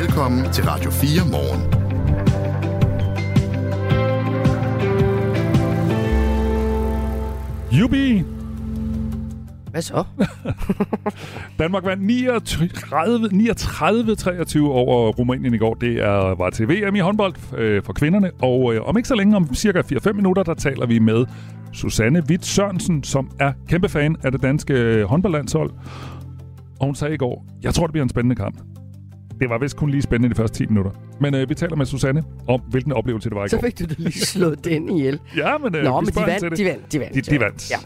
Velkommen til Radio 4 morgen. Jubi! Hvad så? Danmark vandt 39, 39 23 over Rumænien i går. Det er, var til VM i håndbold øh, for kvinderne. Og øh, om ikke så længe, om cirka 4-5 minutter, der taler vi med Susanne Witt Sørensen, som er kæmpe fan af det danske håndboldlandshold. Og hun sagde i går, jeg tror, det bliver en spændende kamp. Det var vist kun lige spændende de første 10 minutter. Men øh, vi taler med Susanne om, hvilken oplevelse det var i Så går. fik du da lige slået den ihjel. Ja, men, øh, Nå, vi men de vandt, det. de vandt, de vandt. De, de vandt. Ja.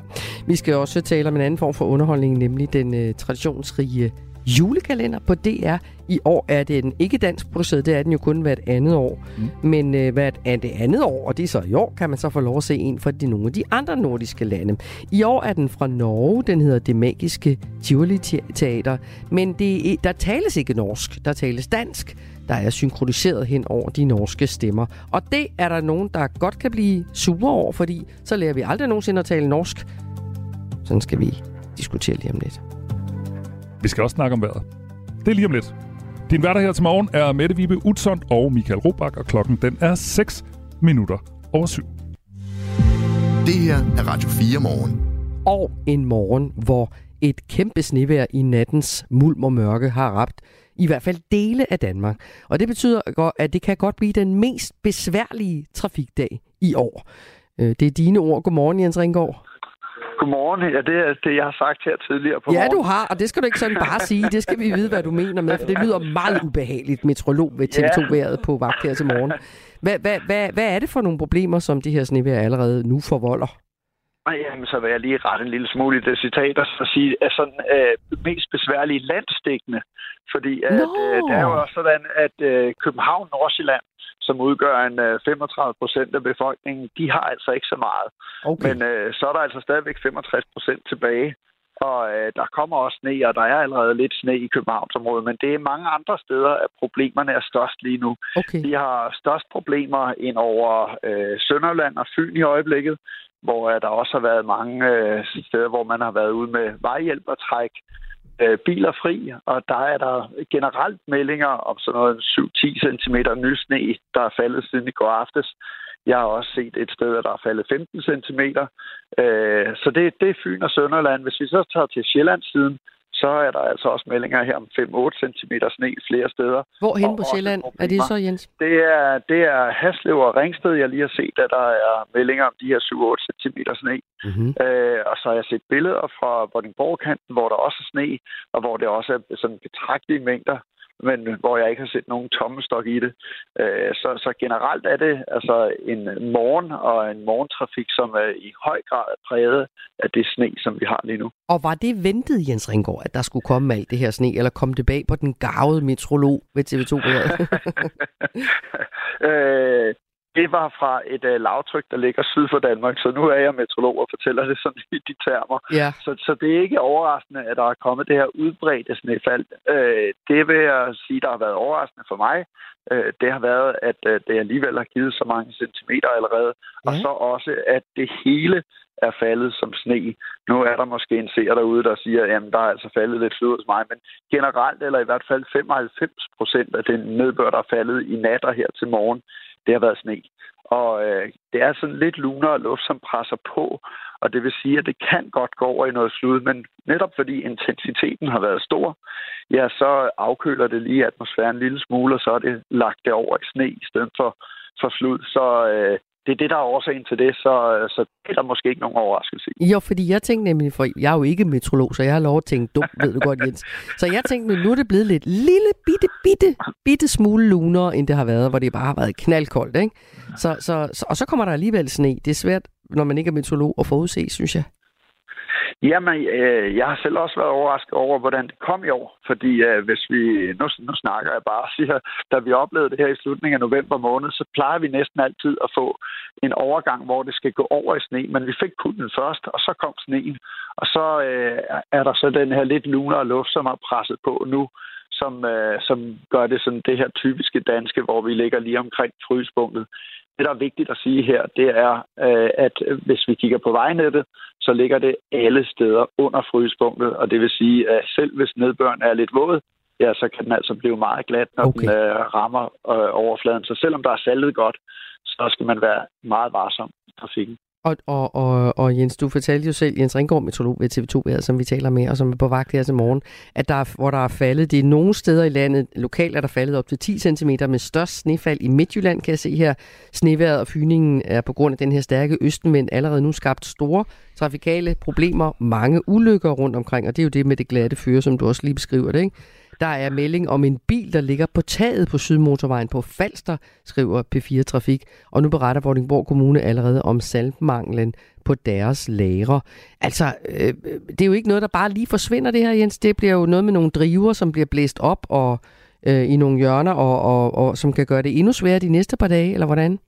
Vi skal også tale om en anden form for underholdning, nemlig den øh, traditionsrige julekalender på DR. I år er den ikke dansk produceret, det er den jo kun hvert andet år. Mm. Men øh, hvert er det andet år, og det er så i år, kan man så få lov at se en fra de, nogle af de andre nordiske lande. I år er den fra Norge, den hedder Det Magiske Tivoli Teater. Men det, er- der tales ikke norsk, der tales dansk. Der er synkroniseret hen over de norske stemmer. Og det er der nogen, der godt kan blive sure over, fordi så lærer vi aldrig nogensinde at tale norsk. Sådan skal vi diskutere lige om lidt. Vi skal også snakke om vejret. Det er lige om lidt. Din værter her til morgen er Mette Vibe Utzon og Michael Robach, og klokken den er 6 minutter over 7. Det her er Radio 4 morgen. Og en morgen, hvor et kæmpe snevejr i nattens mulm og mørke har ramt i hvert fald dele af Danmark. Og det betyder, godt, at det kan godt blive den mest besværlige trafikdag i år. Øh, Det er dine ord. Godmorgen, Jens Ringgaard. Godmorgen. Ja, det er det, jeg har sagt her tidligere på Ja, morgen. du har, og det skal du ikke sådan bare sige. Det skal vi vide, hvad du mener med, for det lyder meget ubehageligt, metrolog ved TV2-været på vagt her til morgen. Hvad, hvad, hvad, hvad er det for nogle problemer, som det her snevejr allerede nu forvolder? Og Jamen, så vil jeg lige rette en lille smule i det citat og så sige, at sådan øh, mest besværlige landstækkende. Fordi at, øh, det er jo også sådan, at øh, København, Nordsjælland, som udgør en øh, 35 procent af befolkningen, de har altså ikke så meget. Okay. Men øh, så er der altså stadigvæk 65 procent tilbage. Og øh, der kommer også sne, og der er allerede lidt sne i Københavnsområdet, men det er mange andre steder, at problemerne er størst lige nu. okay. Vi har størst problemer ind over øh, Sønderland og Fyn i øjeblikket, hvor øh, der også har været mange øh, steder, hvor man har været ude med vejhjælp og træk øh, biler fri, og der er der generelt meldinger om sådan noget 7-10 cm nysne, der er faldet siden i går aftes. Jeg har også set et sted, at der er faldet 15 cm. Øh, så det, det er Fyn og Sønderland. Hvis vi så tager til Sjællandssiden, så er der altså også meldinger her om 5-8 cm sne flere steder. Hvorhen og på Sjælland er det så, Jens? Det er, det er Haslev og Ringsted, jeg lige har set, at der er meldinger om de her 7-8 cm sne. Mm-hmm. Øh, og så har jeg set billeder fra Vordingborg-kanten, hvor der også er sne, og hvor det også er sådan betragtelige mængder, men hvor jeg ikke har set nogen tommestok i det. Øh, så, så generelt er det altså en morgen og en morgentrafik, som er i høj grad er præget af det sne, som vi har lige nu. Og var det ventet, Jens Ringgaard, at der skulle komme alt det her sne, eller kom det bag på den gavede metrolog ved TV2? øh, det var fra et øh, lavtryk, der ligger syd for Danmark, så nu er jeg meteorolog og fortæller det sådan i de termer. ja. Så, så det er ikke overraskende, at der er kommet det her udbredte snefald. Øh, det vil jeg sige, der har været overraskende for mig. Øh, det har været, at øh, det alligevel har givet så mange centimeter allerede. Og Ja. så også, at det hele er faldet som sne. Nu er der måske en seer derude, der siger, at der er altså faldet lidt flod hos mig. Men generelt, eller i hvert fald 95 procent af den nedbør, der er faldet i nat og her til morgen, det har været sne. Og øh, det er sådan lidt lunere luft, som presser på, og det vil sige, at det kan godt gå over i noget slud, men netop fordi intensiteten har været stor, ja, så afkøler det lige atmosfæren en lille smule, og så er det lagt det over i sne i stedet for, for slud. Så øh, det er det, der er årsagen til det, så, øh, så det er der måske ikke nogen overraskelse i. Jo, fordi jeg tænkte nemlig, for jeg er jo ikke metrolog, så jeg har lov at tænke dumt, ved du godt, Jens. Så jeg tænkte, nu er det blevet lidt lille, bitte, bitte, bitte smule lunere, end det har været, hvor det bare har været knaldkoldt, ikke? Så, så, så, og så kommer der alligevel sne. Det er svært, når man ikke er metrolog, at forudse, synes jeg. Jamen, øh, jeg har selv også været overrasket over, hvordan det kom i år. Fordi øh, hvis vi, nu, nu snakker jeg bare og siger, da vi oplevede det her i slutningen af november måned, så plejer vi næsten altid at få en overgang, hvor det skal gå over i sne. Men vi fik kulden først, og så kom sneen. Og så øh, er der så den her lidt lunere luft, som har presset på nu, som, øh, som gør det sådan det her typiske danske, hvor vi ligger lige omkring fryspunktet. Det, der er vigtigt at sige her, det er, øh, at hvis vi kigger på vejnettet, så ligger det alle steder under fryspunktet, og det vil sige, at selv hvis nedbøren er lidt våd, ja, så kan den altså blive meget glat, når okay. den øh, rammer øh, overfladen. Så selvom der er saltet godt, så skal man være meget varsom i trafikken. Og, og, og, og Jens, du fortalte jo selv, Jens Ringgaard, meteorolog ved TV2, som vi taler med, og som er på vagt her til morgen, at der er, hvor der er faldet, det er nogle steder i landet, lokalt er der faldet op til 10 cm med størst snefald i Midtjylland, kan jeg se her. Sneværet og fyningen er på grund af den her stærke østenvind allerede nu skabt store trafikale problemer, mange ulykker rundt omkring, og det er jo det med det glatte fyre, som du også lige beskriver det, ikke? Der er melding om en bil, der ligger på taget på Sydmotorvejen på Falster, skriver P4 Trafik. Og nu beretter Vordingborg Kommune allerede om saltmanglen på deres lagre. Altså, øh, det er jo ikke noget, der bare lige forsvinder det her, Jens. Det bliver jo noget med nogle driver, som bliver blæst op og øh, i nogle hjørner, og, og, og som kan gøre det endnu sværere de næste par dage, eller hvordan?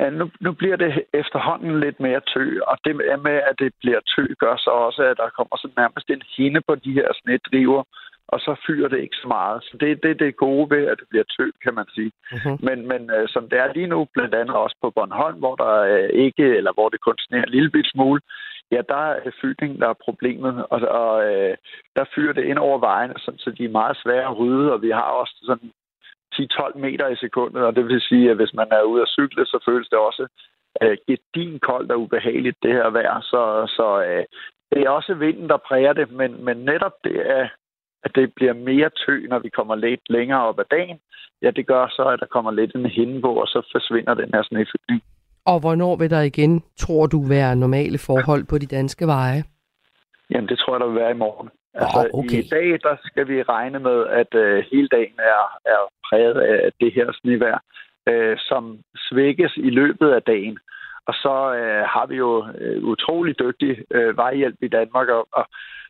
Ja, nu, nu bliver det efterhånden lidt mere tø, og det med, at det bliver tø, gør så også, at der kommer så nærmest en hinde på de her snedriver, og så fyrer det ikke så meget. Så det er det, det gode ved, at det bliver tø, kan man sige. Uh-huh. Men, men uh, som det er lige nu, blandt andet også på Bornholm, hvor der uh, ikke, eller hvor det kun sneer en lille bit smule, ja, der er fyldningen, der er problemet, og, og uh, der fyrer det ind over vejene, så de er meget svære at rydde, og vi har også sådan 10-12 meter i sekundet, og det vil sige, at hvis man er ude at cykle, så føles det også uh, gedin koldt og ubehageligt, det her vejr. Så, så uh, det er også vinden, der præger det, men, men netop det er at det bliver mere tø, når vi kommer lidt længere op ad dagen, ja, det gør så, at der kommer lidt en hinde på, og så forsvinder den her snefyldning. Og hvornår vil der igen, tror du, være normale forhold på de danske veje? Jamen, det tror jeg, der vil være i morgen. Altså, oh, okay. I dag, der skal vi regne med, at uh, hele dagen er, er præget af det her snevejr, uh, som svækkes i løbet af dagen. Og så uh, har vi jo uh, utrolig dygtig uh, vejhjælp i Danmark, og, og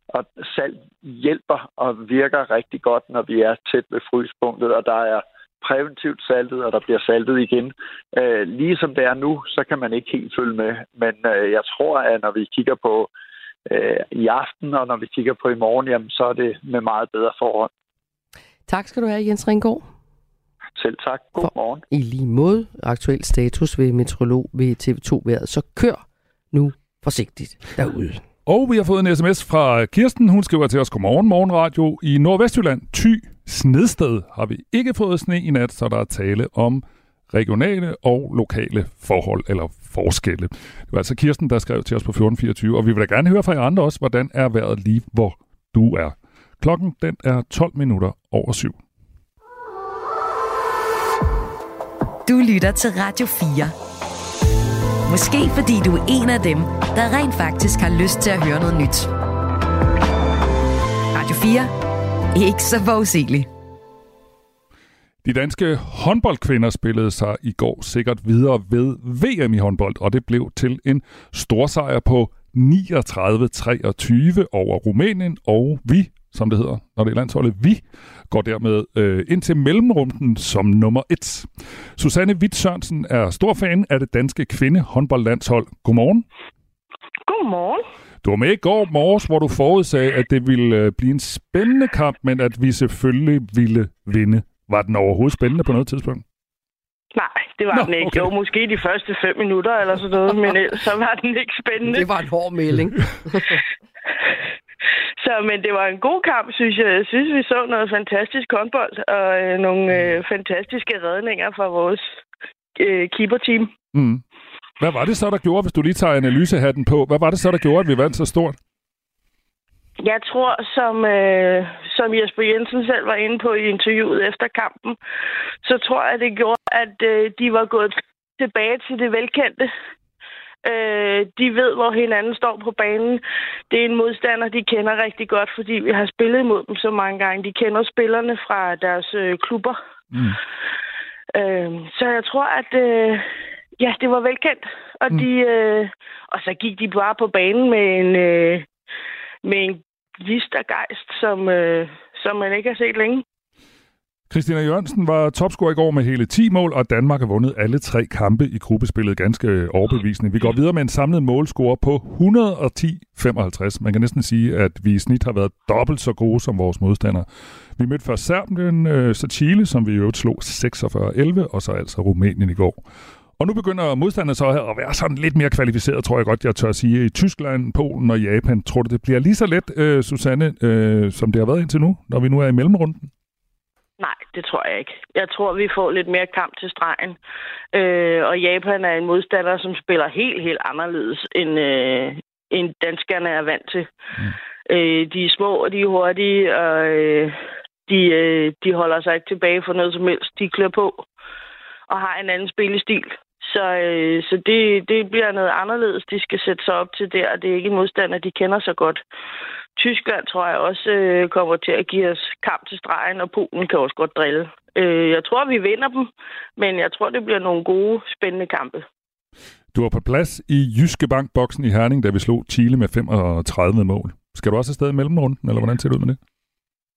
og salt hjælper og virker rigtig godt, når vi er tæt ved fryspunktet, og der er præventivt saltet, og der bliver saltet igen. Øh, ligesom det er nu, så kan man ikke helt følge med, men øh, jeg tror, at når vi kigger på øh, i aften, og når vi kigger på i morgen, jamen, så er det med meget bedre forhold. Tak skal du have, Jens Ringgaard. Selv tak. God For morgen. I lige måde aktuel status ved meteorolog ved TV2-været, så kør nu forsigtigt derude. Og vi har fået en sms fra Kirsten. Hun skriver til os, godmorgen morgenradio. I Nordvestjylland, Ty Snedsted, har vi ikke fået sne i nat, så der er tale om regionale og lokale forhold eller forskelle. Det var altså Kirsten, der skrev til os på 1424, og vi vil da gerne høre fra jer andre også, hvordan er vejret lige, hvor du er. Klokken den er 12 minutter over syv. Du lytter til Radio 4. Måske fordi du er en af dem, der rent faktisk har lyst til at høre noget nyt. Radio 4. Ikke så forudsigeligt. De danske håndboldkvinder spillede sig i går sikkert videre ved VM i håndbold, og det blev til en stor sejr på 39-23 over Rumænien, og vi som det hedder, når det er landsholdet. Vi går dermed øh, ind til mellemrunden som nummer et. Susanne Witt Sørensen er stor fan af det danske kvindehåndboldlandshold. Godmorgen. Godmorgen. Du var med i går morges, hvor du forudsagde, at det ville øh, blive en spændende kamp, men at vi selvfølgelig ville vinde. Var den overhovedet spændende på noget tidspunkt? Nej, det var Nå, den ikke. Okay. Jo, måske de første fem minutter eller sådan noget, men ellers så var den ikke spændende. Det var en hård melding. Så, men det var en god kamp, synes jeg. Jeg synes, vi så noget fantastisk håndbold og øh, nogle øh, fantastiske redninger fra vores øh, keeper-team. Mm. Hvad var det så, der gjorde, hvis du lige tager analysehatten på, hvad var det så, der gjorde, at vi vandt så stort? Jeg tror, som, øh, som Jesper Jensen selv var inde på i interviewet efter kampen, så tror jeg, det gjorde, at øh, de var gået tilbage til det velkendte. Øh, de ved, hvor hinanden står på banen. Det er en modstander, de kender rigtig godt, fordi vi har spillet imod dem så mange gange. De kender spillerne fra deres øh, klubber. Mm. Øh, så jeg tror, at øh, ja, det var velkendt. Og, mm. de, øh, og så gik de bare på banen med en, øh, med en list af gejst, som, øh, som man ikke har set længe. Christina Jørgensen var topscorer i går med hele 10 mål, og Danmark har vundet alle tre kampe i gruppespillet ganske overbevisende. Vi går videre med en samlet målscore på 110-55. Man kan næsten sige, at vi i snit har været dobbelt så gode som vores modstandere. Vi mødte først Serbien, øh, så Chile, som vi jo slog 46-11, og så altså Rumænien i går. Og nu begynder modstanderne så at være sådan lidt mere kvalificeret, tror jeg godt, jeg tør sige, i Tyskland, Polen og Japan. Tror du, det bliver lige så let, øh, Susanne, øh, som det har været indtil nu, når vi nu er i mellemrunden? Nej, det tror jeg ikke. Jeg tror, vi får lidt mere kamp til stregen. Øh, og Japan er en modstander, som spiller helt, helt anderledes, end, øh, end danskerne er vant til. Mm. Øh, de er små, og de er hurtige, og øh, de, øh, de holder sig ikke tilbage for noget som helst. De klør på og har en anden spillestil. Så, øh, så det, det bliver noget anderledes, de skal sætte sig op til der, og det er ikke en modstander, de kender så godt. Tyskland tror jeg også øh, kommer til at give os kamp til stregen, og Polen kan også godt drille. Øh, jeg tror, vi vinder dem, men jeg tror, det bliver nogle gode, spændende kampe. Du var på plads i Jyske Bank-boksen i Herning, da vi slog Chile med 35 mål. Skal du også afsted i mellemrunden, eller hvordan ser det ud med det?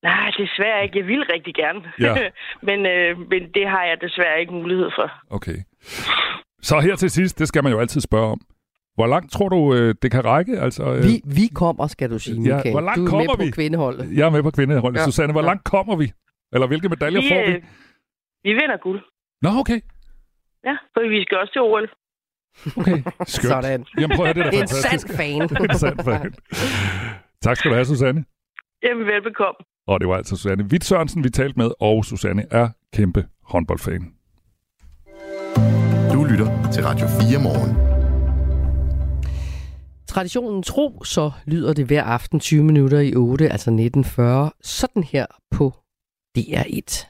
Nej, desværre ikke. Jeg vil rigtig gerne. Ja. men, øh, men det har jeg desværre ikke mulighed for. Okay. Så her til sidst, det skal man jo altid spørge om. Hvor langt tror du, øh, det kan række? Altså, øh, vi, vi kommer, skal du sige, Michael. Ja, hvor langt du er kommer med vi? på kvindeholdet. Jeg er med på kvindeholdet. Ja. Susanne, hvor ja. langt kommer vi? Eller hvilke medaljer vi, får vi? Øh, vi vinder guld. Nå, okay. Ja, for vi skal også til OL. Okay, skønt. Sådan. Jamen prøv at høre, det er En fantastisk. sand fan. en sand fan. Tak skal du have, Susanne. Jamen, velbekomme. Og det var altså Susanne Witt Sørensen, vi talte med, og Susanne er kæmpe håndboldfan. Lytter til Radio 4 morgen. Traditionen tro, så lyder det hver aften 20 minutter i 8, altså 1940, sådan her på DR1.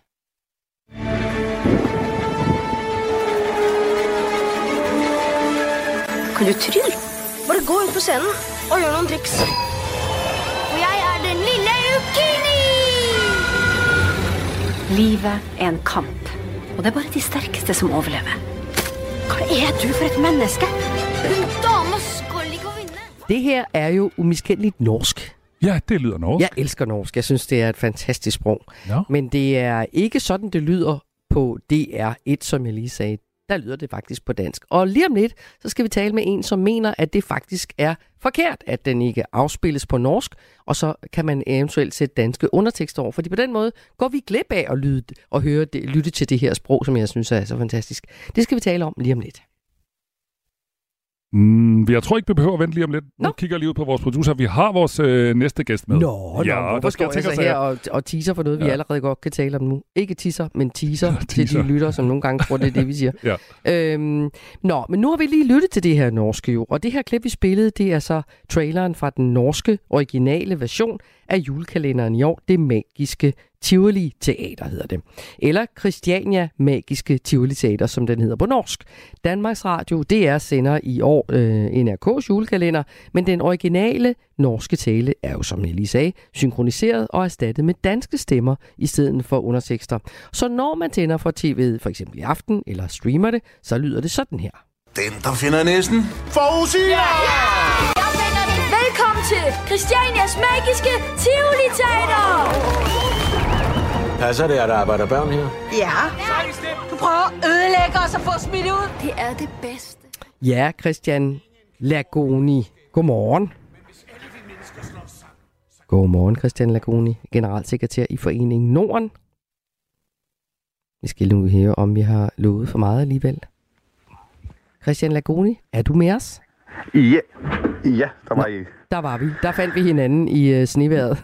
Kan du trylle? Bare gå ut på scenen og gjør noen triks. Og jeg er den lille Ukini! Livet er en kamp, og det er bare de sterkeste som overlever. Hva er du for et menneske? Hun dama skal ikke vinne. Det her er jo umiskendeligt norsk. Ja, det lyder norsk. Jeg elsker norsk. Jeg synes, det er et fantastisk sprog. Ja. Men det er ikke sådan, det lyder på DR1, som jeg lige sagde. Der lyder det faktisk på dansk. Og lige om lidt, så skal vi tale med en, som mener, at det faktisk er forkert, at den ikke afspilles på norsk, og så kan man eventuelt sætte danske undertekster over, fordi på den måde går vi glip af at lyde, og høre det, lytte til det her sprog, som jeg synes er så fantastisk. Det skal vi tale om lige om lidt. Mm, jeg tror ikke, vi behøver at vente lige om lidt. Nu Nå. kigger jeg lige ud på vores producer. Vi har vores øh, næste gæst med. Nå, ja, nå, der skal står jeg tænke så os her og, og teaser for noget, vi Ja. allerede godt kan tale om nu? Ikke teaser, men teaser, til Teaser. de lytter, som nogle gange tror, det er det, vi siger. Ja. Øhm, nå, men nu har vi lige lyttet til det her norske jo, og det her klip, vi spillede, det er så traileren fra den norske originale version af julekalenderen i år, det magiske Tivoli Teater hedder det. Eller Christiania Magiske Tivoli Teater, som den hedder på norsk. Danmarks Radio, DR sender i år øh, NRK's julekalender, men den originale norske tale er jo, som jeg lige sagde, synkroniseret og erstattet med danske stemmer i stedet for undertekster. Så når man tænder for tv'et, for eksempel i aften, eller streamer det, så lyder det sådan her. Den, der finder næsten, forudsiger! Velkommen til Christianias magiske Tivoli Teater! Passer det, at der arbejder børn her? Ja. Du prøver at ødelægge os og få smidt ud. Det er det bedste. Ja, Christian Lagoni. Godmorgen. Godmorgen, Christian Lagoni, generalsekretær i Foreningen Norden. Vi skal nu høre, om vi har lovet for meget alligevel. Christian Lagoni, er du med os? Ja, ja der var I. Der var vi. Der fandt vi hinanden i uh, sneværet.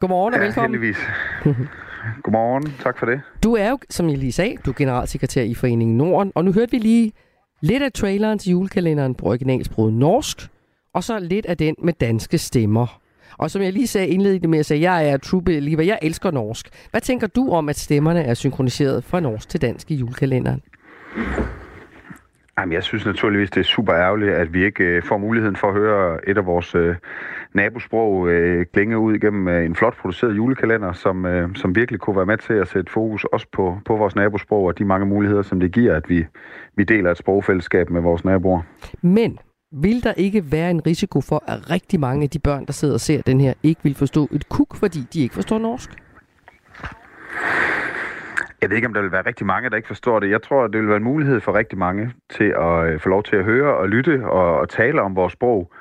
Godmorgen og Ja, velkommen. heldigvis. Godmorgen, tak for det. Du er jo, som jeg lige sagde, du er generalsekretær i Foreningen Norden, og nu hørte vi lige lidt af traileren til julekalenderen på originalsproget norsk, og så lidt af den med danske stemmer. Og som jeg lige sagde indledende med at sige, jeg er true believer, jeg elsker norsk. Hvad tænker du om, at stemmerne er synkroniseret fra norsk til dansk i julekalenderen? Jamen, jeg synes naturligvis, det er super ærgerligt, at vi ikke øh, får muligheden for at høre et af vores øh, nabosprog øh, klinge ud igennem øh, en flot produceret julekalender, som, øh, som virkelig kunne være med til at sætte fokus også på, på vores nabosprog og de mange muligheder, som det giver, at vi, vi deler et sprogfællesskab med vores naboer. Men vil der ikke være en risiko for, at rigtig mange af de børn, der sidder og ser den her, ikke vil forstå et kuk, fordi de ikke forstår norsk? Jeg ved ikke, om der vil være rigtig mange, der ikke forstår det. Jeg tror, det vil være en mulighed for rigtig mange til at øh, få lov til at høre og lytte og, og tale om vores sprog.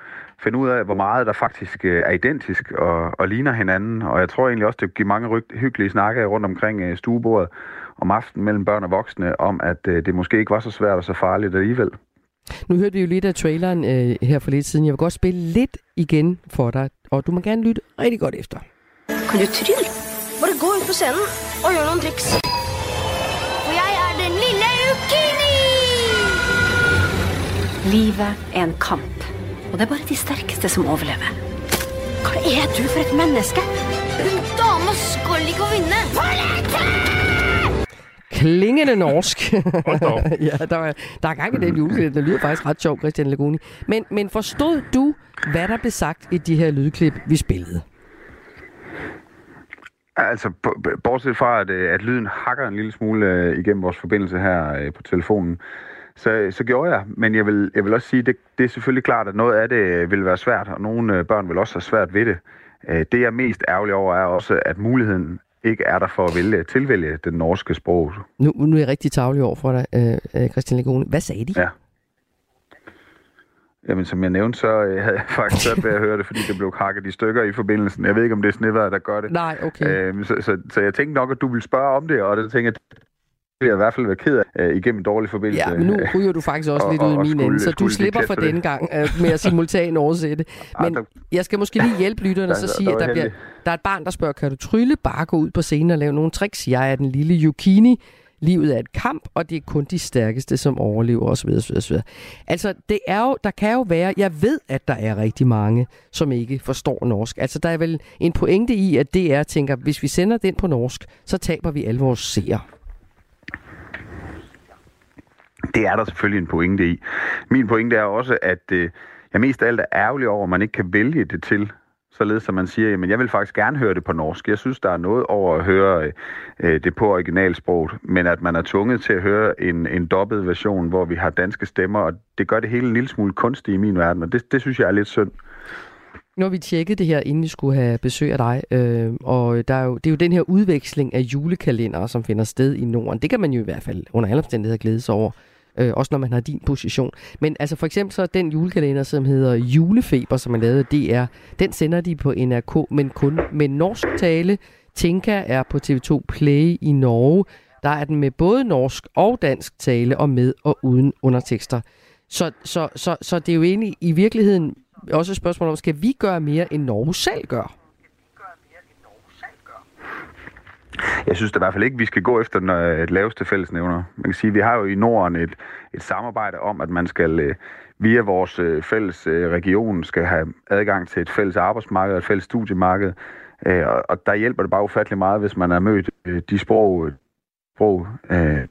Finde ud af, hvor meget der faktisk øh, er identisk og, og ligner hinanden. Og jeg tror egentlig også, det giver mange ryg- hyggelige snakke rundt omkring øh, stuebordet om aftenen mellem børn og voksne, om at øh, det måske ikke var så svært og så farligt alligevel. Nu hørte vi jo lidt af traileren øh, her for lidt siden. Jeg vil godt spille lidt igen for dig, og du må gerne lytte rigtig godt efter. Kan du trylle? Bare gå ud på scenen og gøre nogle tricks. For jeg er den lille Ukini! Livet er en kamp, og det er bare de sterkeste som overlever. Hva er du for et menneske? Hun dama skal ikke vinde. Klingende norsk. Ja, der, er, der er gang i den juleklip. Det lyder faktisk ret sjovt, Christian Laguni. Men, men forstod du, hvad der blev sagt i de her lydklip, vi spillede? Altså, bortset fra, at, øh, at lyden hakker en lille smule øh, igennem vores forbindelse her øh, på telefonen, så, så gjorde jeg. Men jeg vil, jeg vil også sige, det, det er selvfølgelig klart, at noget af det øh, vil være svært, og nogle øh, børn vil også have svært ved det. Øh, Det jeg er mest ærgerlig over, er også, at muligheden ikke er der for at vælge, tilvælge den norske sprog. Nu, nu er jeg rigtig tavlig over for dig, øh, øh, Christian Laguni. Hvad sagde de? Ja. Jamen, som jeg nævnte, så øh, havde jeg faktisk svært ved at høre det, fordi det blev hakket i stykker i forbindelsen. Jeg ved ikke, om det er snevejret, der gør det. Nej, okay. Øhm, så, så, så jeg tænkte nok, at du ville spørge om det, og det tænker jeg, jeg i hvert fald være ked af øh, igennem en dårlig forbindelse. Ja, men nu ryger du faktisk også Og- lidt ud i min skulle- ende, så du slipper for det? denne gang øh, med at simultan oversætte. Men der- jeg skal måske lige hjælpe lytterne og så sige, at der, bliver, der er et barn, der spørger, kan du trylle? Bare gå ud på scenen og lave nogle tricks. Jeg er den lille Yukini. Livet er et kamp, og det er kun de stærkeste, som overlever osv. osv., osv. Altså, det er jo, der kan jo være, jeg ved, at der er rigtig mange, som ikke forstår norsk. Altså, der er vel en pointe i, at DR tænker, hvis vi sender den på norsk, så taber vi alle vores seere. Det er der selvfølgelig en pointe i. Min pointe er også, at øh, jeg mest af alt er ærgerlig over, at man ikke kan vælge det til, således at man siger, at jeg vil faktisk gerne høre det på norsk. Jeg synes, der er noget over at høre øh, øh det på originalsproget, men at man er tvunget til at høre en, en dobbelt version, hvor vi har danske stemmer, og det gør det hele en lille smule kunstigt i min verden, og det, det synes jeg er lidt synd. Nu har vi tjekket det her, inden vi skulle have besøg af dig, øh, og der er jo, det er jo den her udveksling af julekalendere, som finder sted i Norden. Det kan man jo i hvert fald under alle omstændigheder glæde sig over, øh, også når man har din position. Men altså for eksempel så den julekalender, som hedder Julefeber, som er lavet af DR, den sender de på NRK, men kun med norsk tale. Tinka er på TV2 Play i Norge. Der er den med både norsk og dansk tale, og med og uden undertekster. Så, så, så, så det er jo egentlig i virkeligheden også et spørgsmål om, skal vi gøre mere, end Norge selv gør? Jeg synes da i hvert fald ikke, at vi skal gå efter den øh, laveste fællesnævner. Man kan sige, at vi har jo i Norden et, et samarbejde om, at man skal øh, via vores øh, fælles øh, region skal have adgang til et fælles arbejdsmarked og et fælles studiemarked. Øh, og, og der hjælper det bare ufattelig meget, hvis man har mødt øh, de sprog, øh, sprog øh,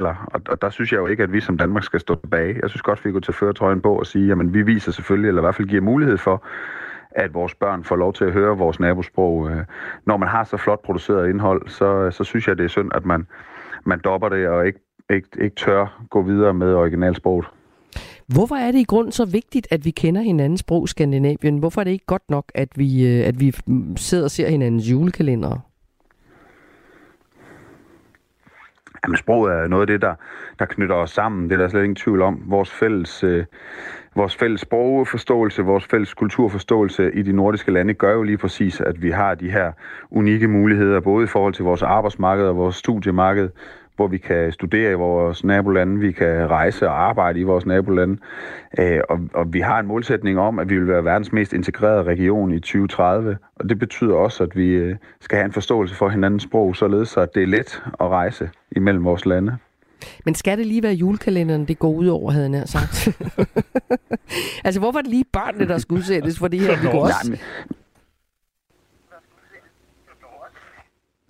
og, og der synes jeg jo ikke, at vi som Danmark skal stå tilbage. Jeg synes godt, vi kunne tage føretrøjen på og sige, at vi viser selvfølgelig, eller i hvert fald giver mulighed for, at vores børn får lov til at høre vores nabosprog. Øh, når man har så flot produceret indhold, så, så synes jeg, det er synd, at man, man dopper det og ikke, ikke, ikke tør gå videre med originalsproget. Hvorfor er det i grunden så vigtigt, at vi kender hinandens sprog i Skandinavien? Hvorfor er det ikke godt nok, at vi, øh, at vi sidder og ser hinandens julekalendere? Jamen, sproget er noget af det, der, der knytter os sammen. Det er der slet ingen tvivl om. Vores fælles, øh, vores fælles sprogforståelse, vores fælles kulturforståelse i de nordiske lande gør jo lige præcis, at vi har de her unikke muligheder, både i forhold til vores arbejdsmarked og vores studiemarked, hvor vi kan studere i vores nabolande, vi kan rejse og arbejde i vores nabolande. Øh, og, og vi har en målsætning om, at vi vil være verdens mest integrerede region i 2030. Og det betyder også, at vi øh, skal have en forståelse for hinandens sprog, således så at det er let at rejse imellem vores lande. Men skal det lige være julekalenderen, det går ud over, havde jeg sagt? altså, hvorfor er det lige børnene, der skal udsættes for det her? Vi går også... Nej, men-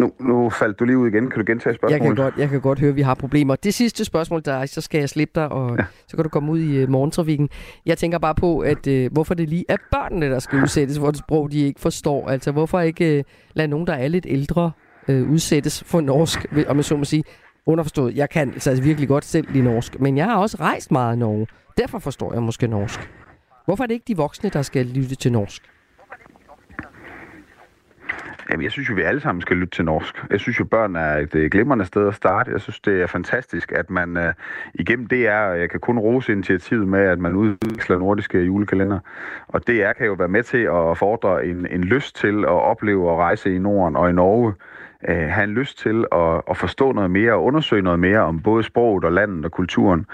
Nu, nu faldt du lige ud igen. Kan du gentage Jeg spørgsmålet? kan, godt, jeg kan godt høre, at vi har problemer. Det sidste spørgsmål, der er, så skal jeg slippe dig, og ja. så kan du komme ud i uh, morgentrafikken. Jeg tænker bare på, at uh, hvorfor det lige er børnene, der skal udsættes for et sprog, de ikke forstår. Altså, hvorfor ikke uh, lade nogen, der er lidt ældre, uh, udsættes for norsk, om jeg så må sige. Underforstået, jeg kan altså virkelig godt selv lide norsk, men jeg har også rejst meget i Norge. Derfor forstår jeg måske norsk. Hvorfor er det ikke de voksne, der skal lytte til norsk? Jamen, jeg synes jo, vi alle sammen skal lytte til norsk. Jeg synes jo, børn er et øh, glimrende sted at starte. Jeg synes, det er fantastisk, at man øh, igennem DR, og jeg kan kun rose initiativet med, at man udvikler nordiske julekalender. Og DR kan jo være med til at fordre en, en lyst til at opleve og rejse i Norden og i Norge. Øh, have en lyst til at, at forstå noget mere og undersøge noget mere om både sproget og landet og kulturen.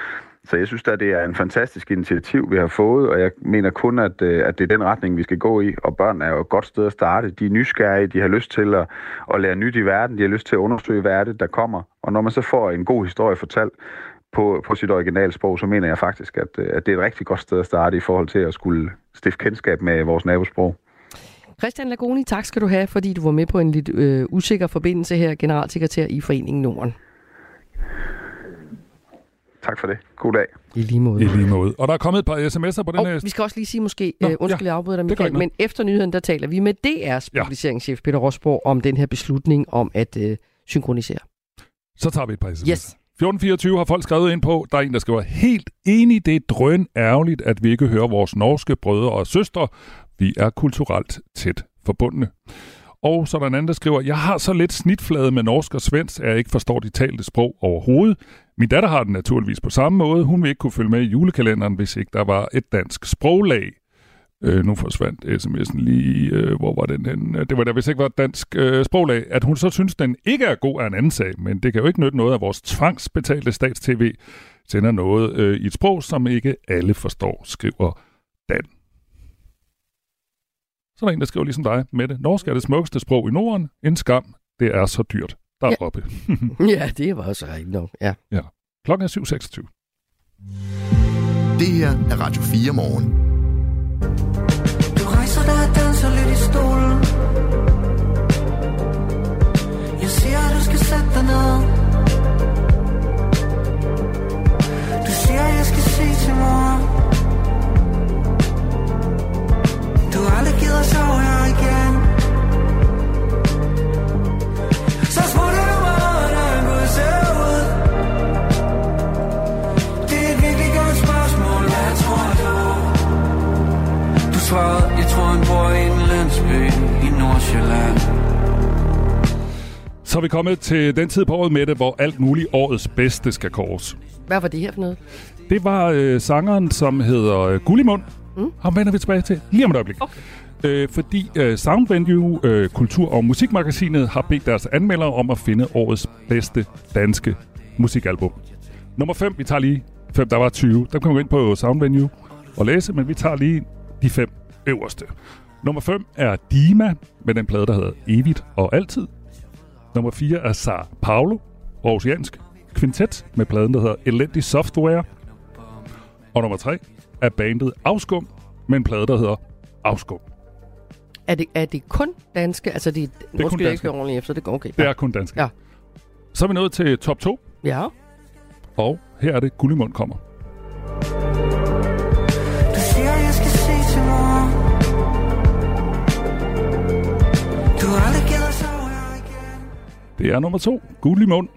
Så jeg synes at det er en fantastisk initiativ, vi har fået, og jeg mener kun, at, øh, at det er den retning, vi skal gå i. Og børn er jo et godt sted at starte. De er nysgerrige, de har lyst til at, at lære nyt i verden, de har lyst til at undersøge verden, der kommer. Og når man så får en god historie fortalt på, på sit originalsprog, så mener jeg faktisk, at, øh, at det er et rigtig godt sted at starte i forhold til at skulle stifte kendskab med vores nabosprog. Christian Lagoni, tak skal du have, fordi du var med på en lidt øh, usikker forbindelse her, generalsekretær i Foreningen Norden. Tak for det. God dag. I lige måde. I lige måde. Og der er kommet et par sms'er på den Og her... vi skal også lige sige måske, Nå, øh, undskyld, ja, jeg afbryder dig, Michael, men efter nyheden, der taler vi med DR's publiceringschef Peter Rosborg om den her beslutning om at øh, synkronisere. Så tager vi et par sms'er. Yes. 1424 har folk skrevet ind på, der er en, der skriver, helt enig, det er drøn ærgerligt, at vi ikke hører vores norske brødre og søstre. Vi er kulturelt tæt forbundne. Og så er der en anden, der skriver, jeg har så lidt snitflade med norsk og svensk, at jeg ikke forstår de talte sprog overhovedet. Min datter har den naturligvis på samme måde. Hun vil ikke kunne følge med i julekalenderen, hvis ikke der var et dansk sproglag. Øh, nu forsvandt sms'en lige, øh, hvor var den hen? Det var der, hvis ikke var et dansk øh, sproglag. At hun så synes, den ikke er god, er en anden sag, men det kan jo ikke nytte noget, at vores tvangsbetalte statstv sender noget øh, i et sprog, som ikke alle forstår, skriver Dan. Så er der en, der skriver ligesom dig, Mette. Norsk er det smukkeste sprog i Norden. En skam. Det er så dyrt. Der er Ja. oppe. ja, det var også rigtigt nok. Ja. ja. Klokken er 7.26. Det her er Radio 4 morgen. Du rejser dig og danser lidt i stolen Jeg siger, at du skal sætte dig ned Du siger, at jeg skal sige til mor Du har aldrig givet at sove her igen Svarede, jeg tror han bor i en landsby i Nordsjælland Så er vi kommet til den tid på året med det, hvor alt muligt årets bedste skal kåres. Hvad var det her for noget? Det var øh, sangeren, som hedder øh, Gullimund. Mm. Ham vender vi tilbage til lige om et øjeblik. Okay. Øh, fordi øh, Sound Venue, øh, Kultur- og Musikmagasinet har bedt deres anmeldere om at finde årets bedste danske musikalbum. Nummer 5, vi tager lige fem, der var 20. Der kan man gå ind på Sound Venue og læse, men vi tager lige de fem øverste. Nummer 5 er Dima med den plade, der hedder Evigt og Altid. Nummer 4 er Sar Paulo, Aarhusiansk Quintet med pladen, der hedder Elendig Software. Og nummer 3 er bandet Afskum med en plade, der hedder Afskum. Er det, er det kun danske? Altså, det, det er kun danske. ikke ordentligt efter. Det går okay. Det er kun dansk. Ja. Så er vi nået til top 2, Ja. og her er det Gullimund kommer. Det er nummer 2, Gullimund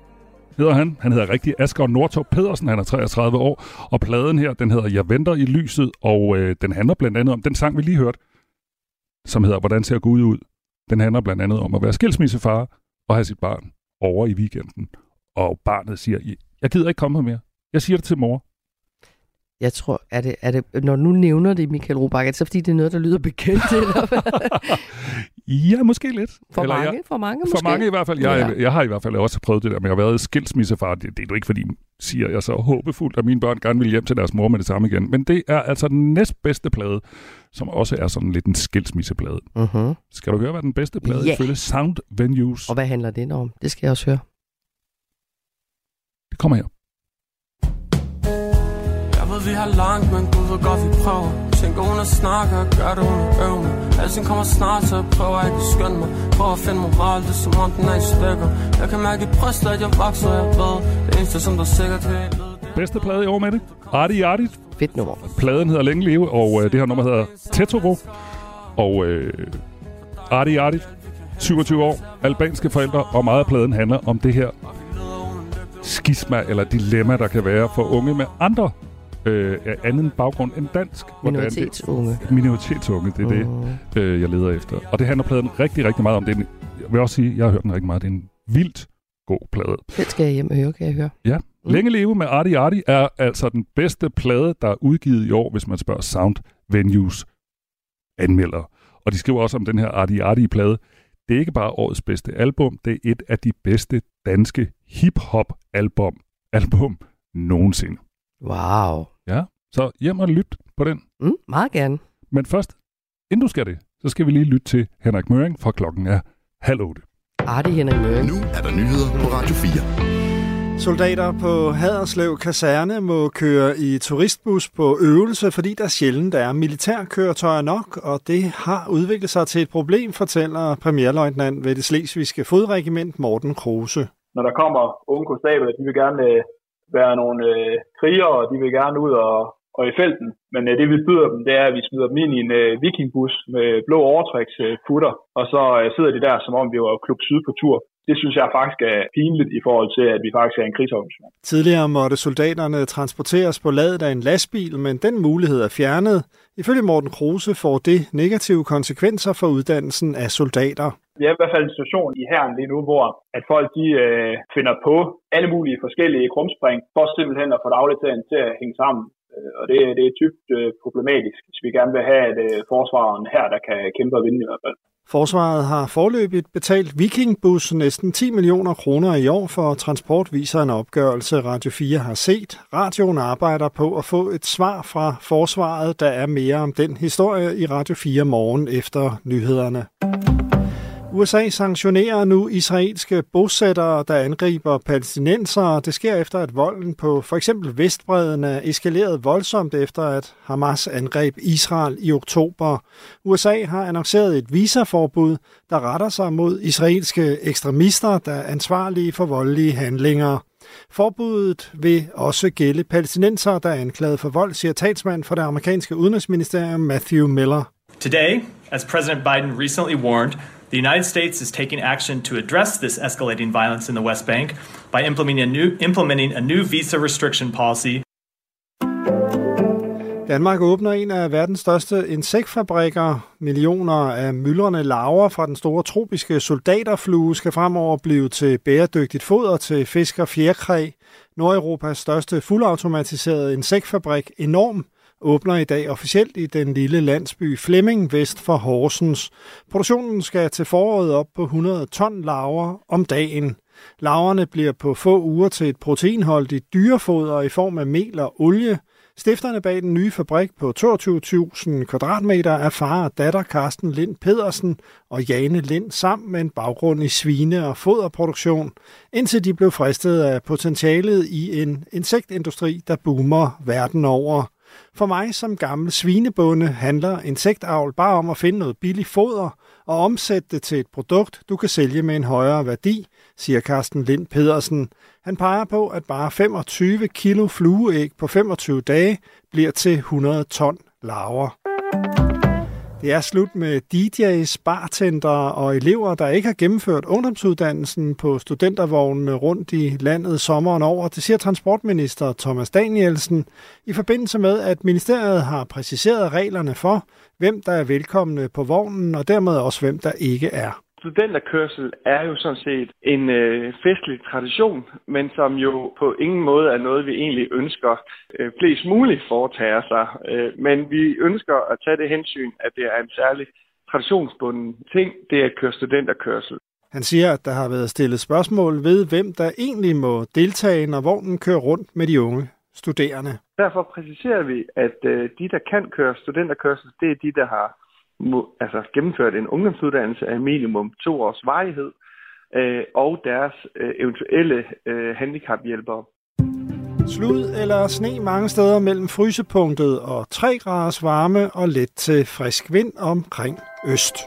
hedder han. Han hedder rigtig Asger Nordtorp Pedersen, han er 33 år, og pladen her, den hedder Jeg venter i lyset, og øh, den handler blandt andet om den sang, vi lige hørte, som hedder Hvordan ser Gud ud? Den handler blandt andet om at være skilsmissefar og have sit barn over i weekenden. Og barnet siger, jeg gider ikke komme her mere. Jeg siger det til mor. Jeg tror, er det, er det, når du nu nævner det, Michael Robach, er det så fordi, det er noget, der lyder bekendt? Eller hvad? Ja, måske lidt. For Eller mange, jeg, for mange For måske? mange i hvert fald. Jeg, Ja. ja. jeg har i hvert fald også prøvet det der med at være skilsmissefar. Det, det er jo ikke, fordi siger jeg så håbefuldt, at mine børn gerne vil hjem til deres mor med det samme igen. Men det er altså den næstbedste plade, som også er sådan lidt en skilsmisseplade. Uh-huh. Skal du høre, hvad den bedste plade Ja. ifølge Sound Venues? Og hvad handler det om? Det skal jeg også høre. Det kommer her. Jeg ved, vi har langt, men Gud ved godt, vi prøver Tænker hun at snakke og gør det hun øver mig Alting kommer snart, så jeg prøver ikke at skynde mig Prøver at finde moral, det er som om den er i stykker Jeg kan mærke i brystet, at jeg vokser, jeg ved Det eneste, som der sikkert vil Bedste plade i år med det. Arti Arti. Fedt nummer. Pladen hedder Længe Leve, og øh, det her nummer hedder Tetoro. Og øh, Arti Arti, 27 år, albanske forældre, og meget af pladen handler om det her skisma eller dilemma, der kan være for unge med andre øh, af anden baggrund end dansk. Minoritetsunge. Minoritetsunge, det er det, øh, jeg leder efter. Og det handler pladen rigtig, rigtig meget om. Det en jeg vil også sige, jeg har hørt den rigtig meget. Det er en vildt god plade. Den skal jeg hjem og høre, kan jeg høre. Ja. Mm. Længe leve med Arti Arti er altså den bedste plade, der er udgivet i år, hvis man spørger Sound Venues anmeldere. Og de skriver også om den her Arti Arti-plade. Det er ikke bare årets bedste album, det er et af de bedste danske hip-hop-album album nogensinde. Wow. Ja, så hjem og lyt på den. Mm, meget gerne. Men først, inden du skal det, så skal vi lige lytte til Henrik Møring, for klokken er halv otte. Arti Henrik Møring. Nu er der nyheder på Radio 4. Soldater på Haderslev Kaserne må køre i turistbus på øvelse, fordi der sjældent er militærkøretøjer nok, og det har udviklet sig til et problem, fortæller premierløjtnant ved det slesvigske fodregiment Morten Kruse. Når der kommer unge konstabler, de vil gerne øh, være nogle øh, krigere, og de vil gerne ud og, og i felten. Men øh, det vi byder dem, det er, at vi smider dem ind i en øh, vikingbus med blå overtræksputter, øh, og så øh, sidder de der, som om vi var Klub Syd på tur det synes jeg faktisk er pinligt i forhold til, at vi faktisk er en krigsorganisation. Tidligere måtte soldaterne transporteres på ladet af en lastbil, men den mulighed er fjernet. Ifølge Morten Kruse får det negative konsekvenser for uddannelsen af soldater. Vi er i hvert fald en situation i herren lige nu, hvor at folk de, øh, finder på alle mulige forskellige krumspring for simpelthen at få dagligdagen til at hænge sammen. Øh, og det, det er typisk øh, problematisk, hvis vi gerne vil have et øh, forsvaren her, der kan kæmpe og vinde i hvert fald. Forsvaret har forløbigt betalt Vikingbus næsten 10 millioner kroner i år for transport, viser en opgørelse Radio 4 har set. Radioen arbejder på at få et svar fra Forsvaret, der er mere om den historie i Radio 4 morgen efter nyhederne. USA sanktionerer nu israelske bosættere, der angriber palæstinensere. Det sker efter, at volden på for eksempel Vestbreden er eskaleret voldsomt efter, at Hamas angreb Israel i oktober. USA har annonceret et visaforbud, der retter sig mod israelske ekstremister, der er ansvarlige for voldelige handlinger. Forbuddet vil også gælde palæstinenser, der er anklaget for vold, siger talsmand for det amerikanske udenrigsministerium Matthew Miller. Today, as President Biden recently warned, The United States is taking action to address this escalating violence in the West Bank by implementing a new, implementing a new visa restriction policy. Danmark åbner en af verdens største insektfabrikker. Millioner af myldrende larver fra den store tropiske soldaterflue skal fremover blive til bæredygtigt foder til fisk og fjerkræ. Nordeuropas største fuldautomatiserede insektfabrik Enorm åbner i dag officielt i den lille landsby Flemming vest for Horsens. Produktionen skal til foråret op på 100 ton laver om dagen. Laverne bliver på få uger til et proteinholdigt dyrefoder i form af mel og olie. Stifterne bag den nye fabrik på 22.000 kvadratmeter er far og datter Carsten Lind Pedersen og Jane Lind sammen med en baggrund i svine- og foderproduktion, indtil de blev fristet af potentialet i en insektindustri, der boomer verden over. For mig som gammel svinebonde handler insektavl bare om at finde noget billigt foder og omsætte det til et produkt, du kan sælge med en højere værdi, siger Carsten Lind Pedersen. Han peger på, at bare 25 kilo flueæg på 25 dage bliver til 100 ton laver. Det er slut med DJ's, bartender og elever, der ikke har gennemført ungdomsuddannelsen på studentervognene rundt i landet sommeren over. Det siger transportminister Thomas Danielsen i forbindelse med, at ministeriet har præciseret reglerne for, hvem der er velkomne på vognen, og dermed også hvem der ikke er studenterkørsel er jo sådan set en øh, festlig tradition, men som jo på ingen måde er noget, vi egentlig ønsker øh, flest muligt foretager sig. Øh, men vi ønsker at tage det hensyn, at det er en særlig traditionsbunden ting, det er at køre studenterkørsel. Han siger, at der har været stillet spørgsmål ved, hvem der egentlig må deltage, når vognen kører rundt med de unge studerende. Derfor præciserer vi, at øh, de, der kan køre studenterkørsel, det er de, der har må, altså gennemført en ungdomsuddannelse af minimum to års varighed, øh, og deres øh, eventuelle øh, handicaphjælpere. Slud eller sne mange steder mellem frysepunktet og 3 graders varme og let til frisk vind omkring øst.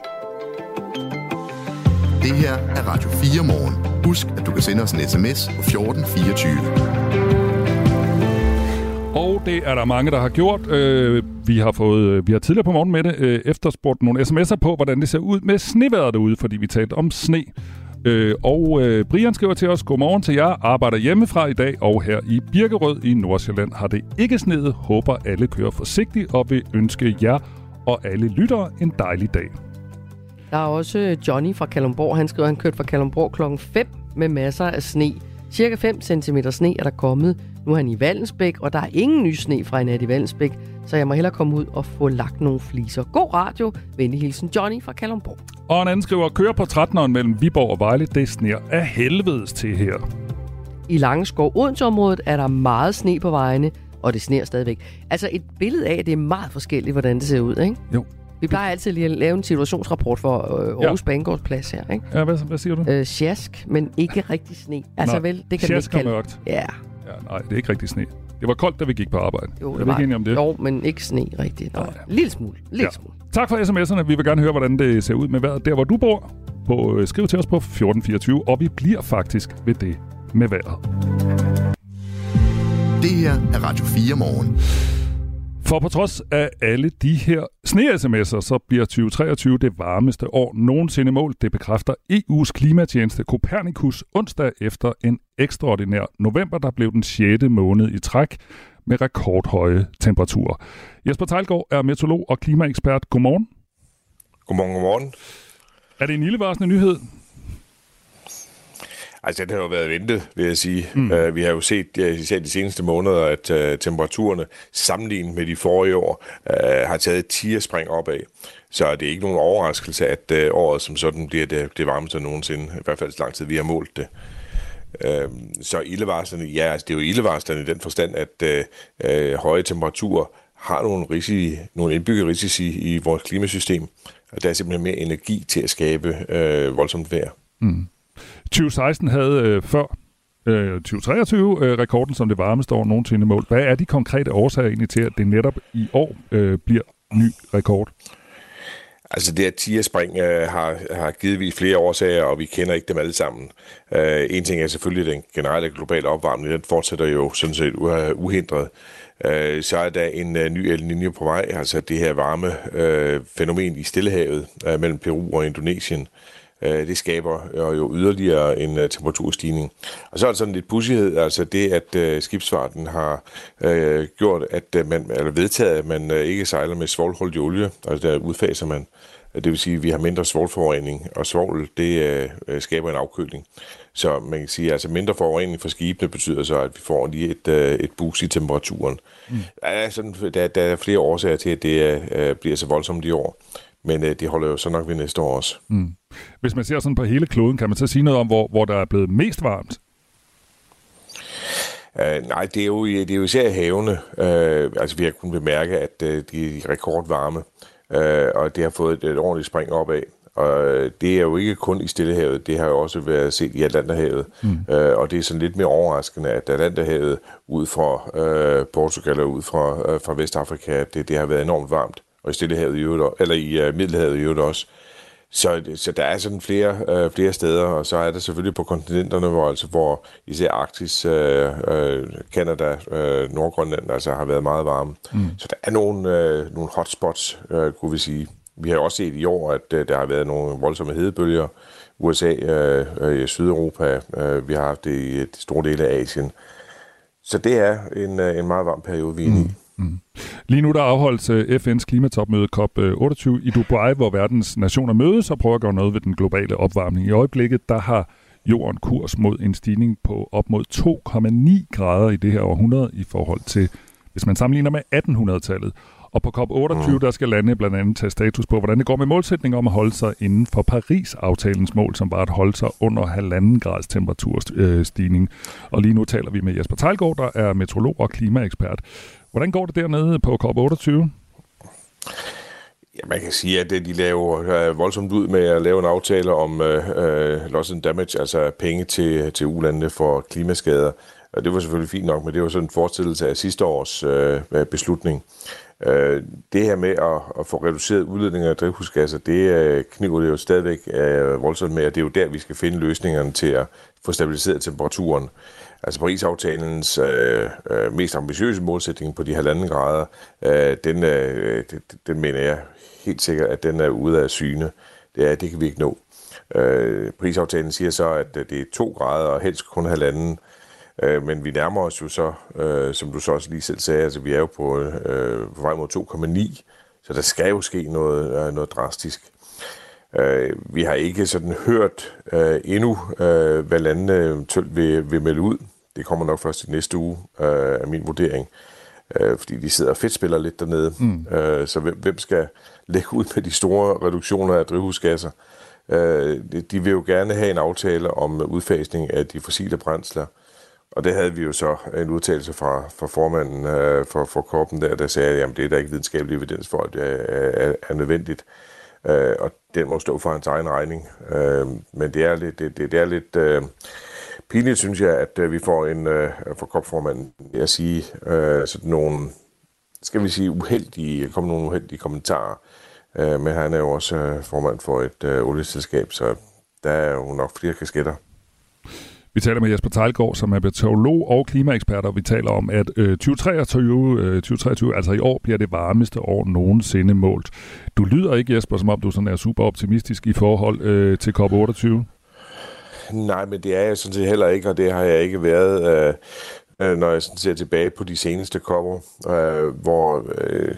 Det her er Radio 4 morgen. Husk, at du kan sende os en sms på 1424. Og det er der mange, der har gjort. Øh, vi har fået, øh, vi har tidligere på morgen med det øh, efterspurgt nogle sms'er på, hvordan det ser ud med sneværet derude, fordi vi talte om sne. Øh, og øh, Brian skriver til os, godmorgen til jer, arbejder hjemmefra i dag, og her i Birkerød i Nordsjælland har det ikke sneet. Håber alle kører forsigtigt, og vil ønske jer og alle lyttere en dejlig dag. Der er også øh, Johnny fra Kalumborg. Han skriver, at han kørte fra Kalumborg klokken 5 med masser af sne. Cirka 5 cm sne er der kommet. Nu er han i Vallensbæk, og der er ingen ny sne fra en nat i Vallensbæk, så jeg må hellere komme ud og få lagt nogle fliser. God radio. Venlig hilsen Johnny fra Kalumborg. Og en anden skriver, kører på 13'eren mellem Viborg og Vejle. Det sner af helvedes til her. I Langeskov Odense-området er der meget sne på vejene, og det sner stadigvæk. Altså et billede af, at det er meget forskelligt, hvordan det ser ud, ikke? Jo. Vi plejer altid lige at lave en situationsrapport for øh, Aarhus ja. Banegårds plads her, ikke? Ja, hvad, hvad siger du? Øh, sjask, men ikke rigtig sne. Altså Nå, vel, det kan man sjask ikke kalde. mørkt. Ja. Ja, nej, det er ikke rigtig sne. Det var koldt, da vi gik på arbejde. Jo, det var, ikke om det? Jo, men ikke sne rigtigt. Nå, lille smule. Lille Ja. smule. Tak for sms'erne. Vi vil gerne høre, hvordan det ser ud med vejret der, hvor du bor. På, øh, skriv til os på 1424, og vi bliver faktisk ved det med vejret. Det her er Radio 4 morgen. For på trods af alle de her sne-sms'er, så bliver 2023 det varmeste år nogensinde målt. Det bekræfter EU's klimatjeneste Copernicus onsdag efter en ekstraordinær november, der blev den 6. måned i træk med rekordhøje temperaturer. Jesper Tejlgaard er meteorolog og klimaekspert. Godmorgen. Godmorgen, godmorgen. Er det en ildevarsende nyhed? Altså, det har jo været ventet, vil jeg sige. Mm. Uh, vi har jo set uh, især de seneste måneder, at uh, temperaturerne sammenlignet med de forrige år uh, har taget et tierspring opad. Så det er ikke nogen overraskelse, at uh, året som sådan bliver det, det varmeste nogensinde. I hvert fald så lang tid, vi har målt det. Uh, så ildevarslerne, ja, altså, det er jo ildevarslerne i den forstand, at uh, uh, høje temperaturer har nogle, risici, nogle indbyggede risici i vores klimasystem. Og der er simpelthen mere energi til at skabe uh, voldsomt vejr. Mm. 2016 havde øh, før øh, 2023 øh, rekorden som det varmeste år nogensinde målt. Hvad er de konkrete årsager egentlig til, at det netop i år øh, bliver ny rekord? Altså det her tierspring øh, har, har givetvis flere årsager, og vi kender ikke dem alle sammen. Øh, en ting er selvfølgelig den generelle globale opvarmning, den fortsætter jo sådan set uh, uhindret. Øh, så er der en uh, ny El Niño på vej, altså det her varme øh, fænomen i Stillehavet øh, mellem Peru og Indonesien. Øh, det skaber øh, jo yderligere en øh, temperaturstigning. Og så er der sådan lidt pussighed, altså det, at øh, skibsfarten har øh, gjort, at øh, man, eller vedtaget, at man øh, ikke sejler med svovlholdig olie, og der udfaser man. Det vil sige, at vi har mindre svovlforurening, og svovl, det øh, skaber en afkøling. Så man kan sige, at altså mindre forurening for skibene betyder så, at vi får lige et, øh, et boost i temperaturen. Mm. Der, er sådan, der, der er flere årsager til, at det øh, bliver så voldsomt i år. Men øh, det holder jo så nok ved næste år også. Mm. Hvis man ser sådan på hele kloden, kan man så sige noget om, hvor, hvor der er blevet mest varmt? Uh, nej, det er, jo, det er jo især havene. Uh, altså, vi har kunnet bemærke, at uh, de er rekordvarme, uh, og det har fået et, et ordentligt spring opad. Og det er jo ikke kun i Stillehavet, det har jo også været set i Atlanterhavet. Mm. Uh, og det er sådan lidt mere overraskende, at Atlanterhavet ud fra uh, Portugal og ud fra, uh, fra Vestafrika, det, det har været enormt varmt. Og i Stillehavet i øvrigt, eller i uh, Middelhavet i øvrigt også. Så, så der er sådan flere, øh, flere steder, og så er der selvfølgelig på kontinenterne, hvor, altså, hvor især Arktis, øh, øh, Canada, øh, Nordgrønland altså, har været meget varme. Mm. Så der er nogle, øh, nogle hotspots, øh, kunne vi sige. Vi har også set i år, at øh, der har været nogle voldsomme hedebølger. USA, øh, øh, Sydeuropa, øh, vi har haft det i et store dele af Asien. Så det er en, øh, en meget varm periode, vi er inde i. Mm. Lige nu der afholdes øh, FN's klimatopmøde COP28 i Dubai, hvor verdens nationer mødes og prøver at gøre noget ved den globale opvarmning. I øjeblikket der har jorden kurs mod en stigning på op mod 2,9 grader i det her århundrede i forhold til, hvis man sammenligner med 1800-tallet. Og på COP28, der skal lande blandt andet tage status på, hvordan det går med målsætningen om at holde sig inden for Paris-aftalens mål, som var at holde sig under halvanden grads temperaturstigning. Og lige nu taler vi med Jesper Tejlgaard, der er meteorolog og klimaekspert. Hvordan går det dernede på COP28? Ja, man kan sige, at de laver øh, voldsomt ud med at lave en aftale om øh, øh, loss and damage, altså penge til, til ulandene for klimaskader. Og det var selvfølgelig fint nok, men det var sådan en forestillelse af sidste års øh, øh, beslutning. Øh, det her med at, at få reduceret udledninger af drivhusgasser, det øh, kniver det jo stadigvæk øh, voldsomt med, og det er jo der, vi skal finde løsningerne til at få stabiliseret temperaturen. Altså Paris-aftalens øh, øh, mest ambitiøse målsætning på de halvanden grader, øh, den, øh, den, den mener jeg helt sikkert, at den er ude af syne. Det, er, det kan vi ikke nå. Øh, Paris-aftalen siger så, at øh, det er to grader og helst kun halvanden. Øh, men vi nærmer os jo så, øh, som du så også lige selv sagde, altså vi er jo på, øh, på vej mod 2,9, så der skal jo ske noget, øh, noget drastisk. Øh, vi har ikke sådan hørt øh, endnu, øh, hvad landene eventuelt vil, vil melde ud. Det kommer nok først i næste uge, øh, af min vurdering. Øh, fordi de sidder og fedtspiller lidt dernede. Mm. Øh, så hvem, hvem skal lægge ud med de store reduktioner af drivhusgasser? Øh, de vil jo gerne have en aftale om udfasning af de fossile brændsler. Og det havde vi jo så en udtalelse fra, fra formanden øh, for, for Korpen der, der sagde, at det er der ikke videnskabelig evidens for, at det er, er, er nødvendigt. Øh, og den må stå for hans egen regning. Øh, men det er lidt, det, det, det er lidt øh, pinligt, synes jeg, at øh, vi får en øh, for kopformanden at sige øh, sådan nogle, skal vi sige, uheldige, kom nogle uheldige kommentarer. Øh, men han er jo også øh, formand for et øh, olieselskab, så der er jo nok flere kasketter. Vi taler med Jesper Tejlgaard, som er meteorolog og klimaekspert, og vi taler om, at øh, 2023, øh, 2023, altså i år, bliver det varmeste år nogensinde målt. Du lyder ikke, Jesper, som om du sådan er super optimistisk i forhold øh, til COP28. Nej, men det er jeg sådan set heller ikke, og det har jeg ikke været, øh, øh når jeg sådan ser tilbage på de seneste kopper, øh, hvor... Øh,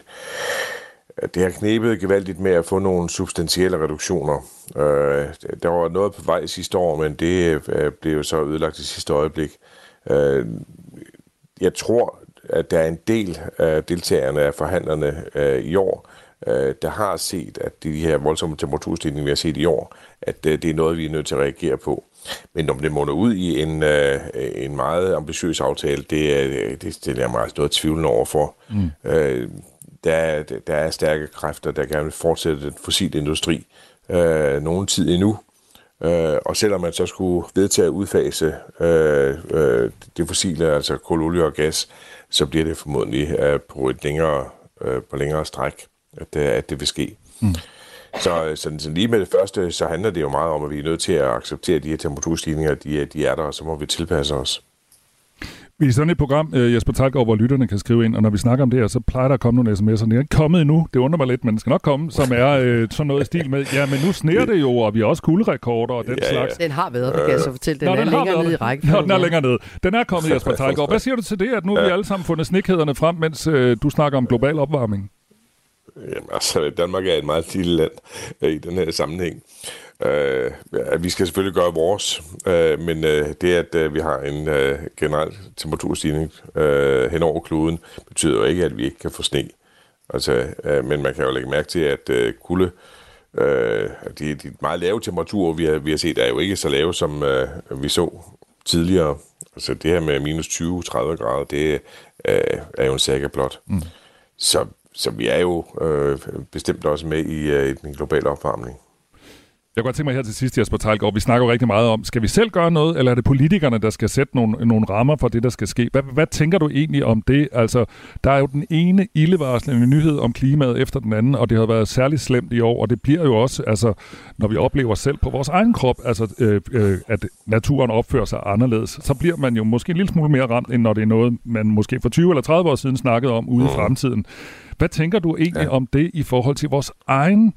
det har knebet gevaldigt med at få nogle substantielle reduktioner. Øh, der var noget på vej sidste år, men det øh, blev så ødelagt i sidste øjeblik. Øh, jeg tror, at der er en del af deltagerne af forhandlerne øh, i år, øh, der har set, at de her voldsomme temperaturstigninger, vi har set i år, at øh, det er noget, vi er nødt til at reagere på. Men om det munder ud i en, øh, en meget ambitiøs aftale, det, det stiller jeg meget noget tvivl over for. Mm. Øh, der, er, der er stærke kræfter, der gerne vil fortsætte den fossile industri øh, nogen tid endnu. Øh, og selvom man så skulle vedtage at udfase øh, øh, det fossile, altså kul, olie og gas, så bliver det formodentlig øh, på et længere, øh, på længere stræk, at, det, at det vil ske. Mm. Så, så, så lige med det første, så handler det jo meget om, at vi er nødt til at acceptere de her temperaturstigninger, de, de er der, og så må vi tilpasse os. Vi er sådan et program, øh, Jesper Talgaard, hvor lytterne kan skrive ind, og når vi snakker om det her, så plejer der at komme nogle sms'er. Det er ikke kommet endnu, det undrer mig lidt, men det skal nok komme, som er øh, sådan noget i stil med, ja, men nu sneer det jo, og vi har også kulderekorder og den ja, slags. Den har været, det kan jeg så fortælle. Den Nå, er den længere nede i rækken. Nå, den er længere nede. Den er kommet, Jesper Talgaard. Hvad siger du til det, at nu har vi alle sammen fundet snikhederne frem, mens øh, du snakker om global opvarmning? Jamen altså, Danmark er et meget lille land øh, i den her sammenhæng. Øh, vi skal selvfølgelig gøre vores, øh, men øh, det, at øh, vi har en øh, generel temperaturstigning øh, hen over kloden, betyder jo ikke, at vi ikke kan få sne. Altså, øh, men man kan jo lægge mærke til, at øh, kulde, øh, de, de meget lave temperaturer, vi har, vi har set, er jo ikke så lave, som øh, vi så tidligere. Altså det her med minus 20-30 grader, det øh, er jo en saga blot. Mm. Så, så vi er jo øh, bestemt også med i, øh, i den globale opvarmning. Jeg kan godt tænke mig her til sidst, Jesper Tejlgaard, vi snakker jo rigtig meget om, skal vi selv gøre noget, eller er det politikerne, der skal sætte nogle, nogle rammer for det, der skal ske? Hvad, hvad tænker du egentlig om det? Altså, der er jo den ene ildevarslende nyhed om klimaet efter den anden, og det har været særligt slemt i år, og det bliver jo også, altså, når vi oplever selv på vores egen krop, altså, øh, øh, at naturen opfører sig anderledes, så bliver man jo måske en lille smule mere ramt, end når det er noget, man måske for 20 eller 30 år siden snakkede om ude i fremtiden. Hvad tænker du egentlig ja. om det i forhold til vores egen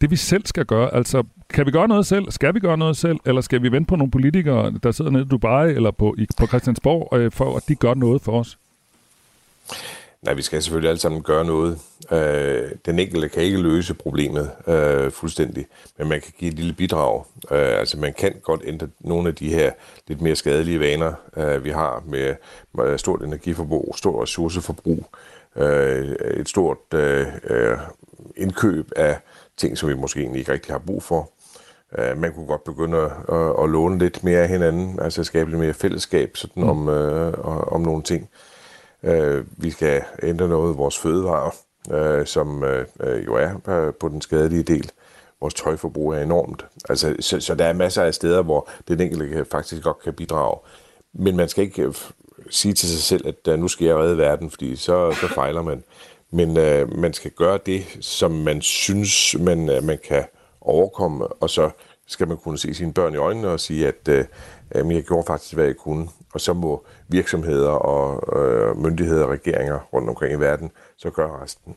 det vi selv skal gøre, altså kan vi gøre noget selv? Skal vi gøre noget selv? Eller skal vi vente på nogle politikere, der sidder nede i Dubai eller på, i, på Christiansborg, øh, for at de gør noget for os? Nej, vi skal selvfølgelig alle sammen gøre noget. Øh, den enkelte kan ikke løse problemet øh, fuldstændig, men man kan give et lille bidrag. Øh, altså man kan godt ændre nogle af de her lidt mere skadelige vaner, øh, vi har med, med stort energiforbrug, stort ressourceforbrug, øh, et stort øh, øh indkøb af ting, som vi måske egentlig ikke rigtig har brug for. Uh, man kunne godt begynde at, at, at låne lidt mere af hinanden, altså skabe lidt mere fællesskab sådan mm. om, uh, om nogle ting. Uh, vi skal ændre noget af vores fødevarer, uh, som uh, jo er uh, på den skadelige del. Vores tøjforbrug er enormt. Altså, så, så der er masser af steder, hvor den enkelte faktisk godt kan bidrage. Men man skal ikke sige til sig selv, at øh, nu skal jeg redde verden, fordi så, så fejler man. Men øh, man skal gøre det, som man synes, man, øh, man kan overkomme, og så skal man kunne se sine børn i øjnene og sige, at øh, øh jeg gjorde faktisk, hvad jeg kunne. Og så må virksomheder og øh, myndigheder og regeringer rundt omkring i verden så gøre resten.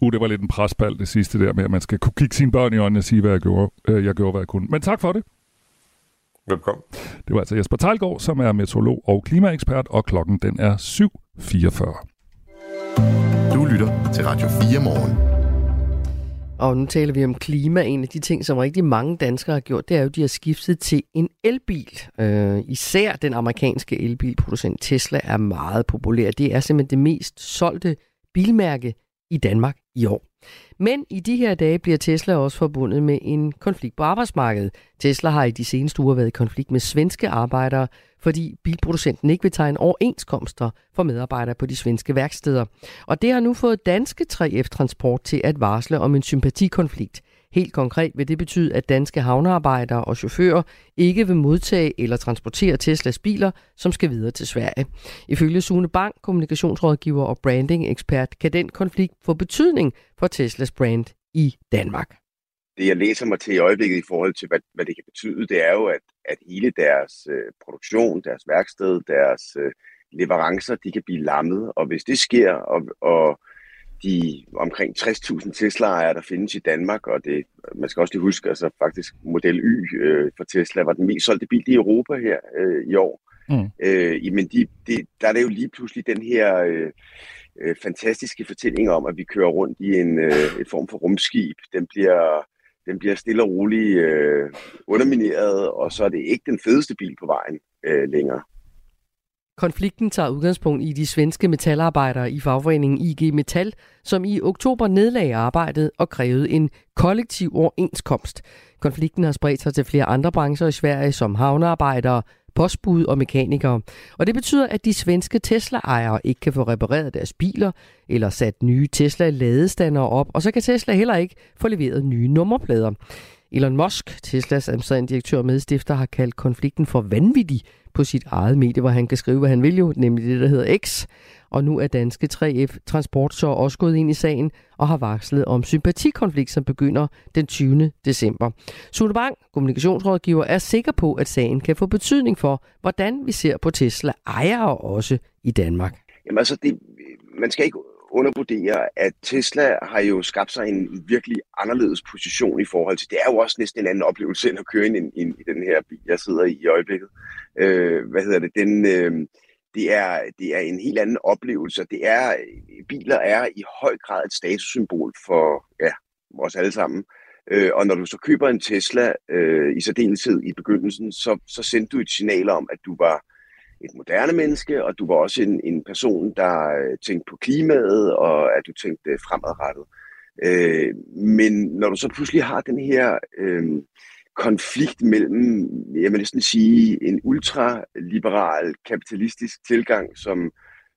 Uh, det var lidt en presbald det sidste der med, at man skal kunne kigge sine børn i øjnene og sige, hvad jeg gjorde, øh, jeg gjorde, hvad jeg kunne. Men tak for det. Velkommen. Det var altså Jesper Tejlgaard, som er meteorolog og klimaekspert, og klokken den er 7.44. Du lytter til Radio 4 morgen. Og nu taler vi om klima. En af de ting, som rigtig mange danskere har gjort, det er jo, at de har skiftet til en elbil. Øh, især den amerikanske elbilproducent Tesla er meget populær. Det er simpelthen det mest solgte bilmærke i Danmark i år. Men i de her dage bliver Tesla også forbundet med en konflikt på arbejdsmarkedet. Tesla har i de seneste uger været i konflikt med svenske arbejdere, fordi bilproducenten ikke vil tegne overenskomster for medarbejdere på de svenske værksteder. Og det har nu fået danske 3F Transport til at varsle om en sympatikonflikt. Helt konkret vil det betyde, at danske havnearbejdere og chauffører ikke vil modtage eller transportere Teslas biler, som skal videre til Sverige. Ifølge Sune Bank, kommunikationsrådgiver og branding-ekspert, kan den konflikt få betydning for Teslas brand i Danmark. Det, jeg læser mig til i øjeblikket i forhold til, hvad, hvad det kan betyde, det er jo, at, at hele deres øh, produktion, deres værksted, deres øh, leverancer, de kan blive lammet. Og hvis det sker, og, og de omkring 60.000 Tesla-ejere, der findes i Danmark, og det, man skal også lige huske, altså faktisk Model Y øh, for Tesla var den mest solgte bil i Europa her øh, i år. Mm. Øh, men de, de, der er det jo lige pludselig den her øh, øh, fantastiske fortælling om, at vi kører rundt i en øh, et form for rumskib. Den bliver, den bliver stille og roligt øh, undermineret, og så er det ikke den fedeste bil på vejen øh, længere. Konflikten tager udgangspunkt i de svenske metalarbejdere i fagforeningen IG Metal, som i oktober nedlagde arbejdet og krævede en kollektiv overenskomst. Konflikten har spredt sig til flere andre brancher i Sverige, som havnearbejdere, postbud og mekanikere. Og det betyder, at de svenske Tesla-ejere ikke kan få repareret deres biler eller sat nye Tesla-ladestander op, og så kan Tesla heller ikke få leveret nye nummerplader. Elon Musk, Teslas administrerende direktør og medstifter, har kaldt konflikten for vanvittig på sit eget medie, hvor han kan skrive, hvad han vil jo, nemlig det, der hedder X. Og nu er danske 3F Transport så også gået ind i sagen og har varslet om sympatikonflikt, som begynder den 20. december. Sune Bang, kommunikationsrådgiver, er sikker på, at sagen kan få betydning for, hvordan vi ser på Tesla ejere også i Danmark. Jamen altså, det, man skal ikke undervurdere, at Tesla har jo skabt sig en virkelig anderledes position i forhold til, det er jo også næsten en anden oplevelse end at køre ind, ind i den her bil, jeg sidder i i øjeblikket. Øh, hvad hedder det? Den, øh, det, er, det er en helt anden oplevelse. Det er, biler er i høj grad et statussymbol for ja, os alle sammen. Øh, og når du så køber en Tesla, øh, i særdeleshed i begyndelsen, så, så sendte du et signal om, at du var et moderne menneske, og du var også en, en person, der øh, tænkte på klimaet, og at du tænkte fremadrettet. Øh, men når du så pludselig har den her øh, konflikt mellem, jeg vil næsten sige, en ultraliberal kapitalistisk tilgang, som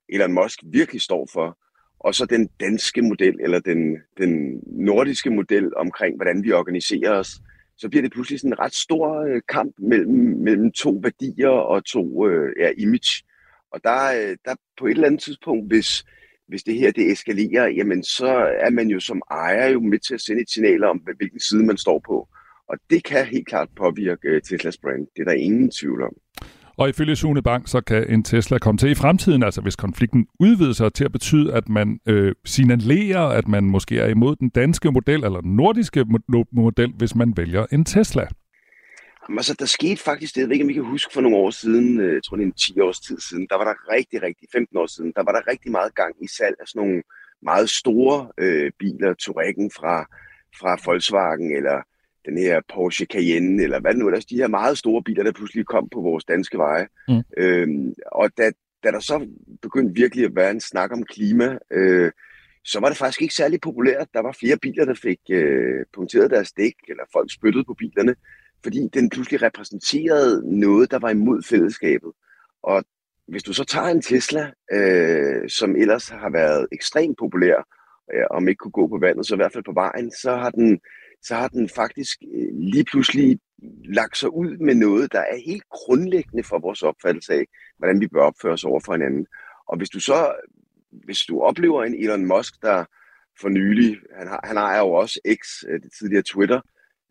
Elon Musk virkelig står for, og så den danske model, eller den, den nordiske model omkring, hvordan vi organiserer os, så bliver det pludselig sådan en ret stor øh, kamp mellem, mellem to værdier og to øh, ja, image. Og der, øh, der på et eller andet tidspunkt, hvis, hvis det her det eskalerer, jamen så er man jo som ejer jo med til at sende et signal om, hvilken side man står på. Og det kan helt klart påvirke øh, Teslas brand. Det er der ingen tvivl om. Og ifølge Sune Bank, så kan en Tesla komme til i fremtiden, altså hvis konflikten udvider sig til at betyde, at man øh, signalerer, at man måske er imod den danske model eller den nordiske model, hvis man vælger en Tesla. Jamen, altså, der skete faktisk det, jeg ved ikke, om I kan huske for nogle år siden, øh, jeg tror det er en 10 års tid siden, der var der rigtig, rigtig, 15 år siden, der var der rigtig meget gang i salg af sådan nogle meget store øh, biler, Touareg'en fra, fra Volkswagen, eller den her Porsche Cayenne, eller hvad nu er, de her meget store biler, der pludselig kom på vores danske veje. Mm. Øhm, og da, da der så begyndte virkelig at være en snak om klima, øh, så var det faktisk ikke særlig populært. Der var flere biler, der fik øh, punkteret deres dæk, eller folk spyttede på bilerne, fordi den pludselig repræsenterede noget, der var imod fællesskabet. Og hvis du så tager en Tesla, øh, som ellers har været ekstremt populær, øh, om ikke kunne gå på vandet, så i hvert fald på vejen, så har den så har den faktisk øh, lige pludselig lagt sig ud med noget, der er helt grundlæggende for vores opfattelse af, hvordan vi bør opføre os over for hinanden. Og hvis du så, hvis du oplever en Elon Musk, der for nylig, han, har, han ejer jo også X, øh, det tidligere Twitter,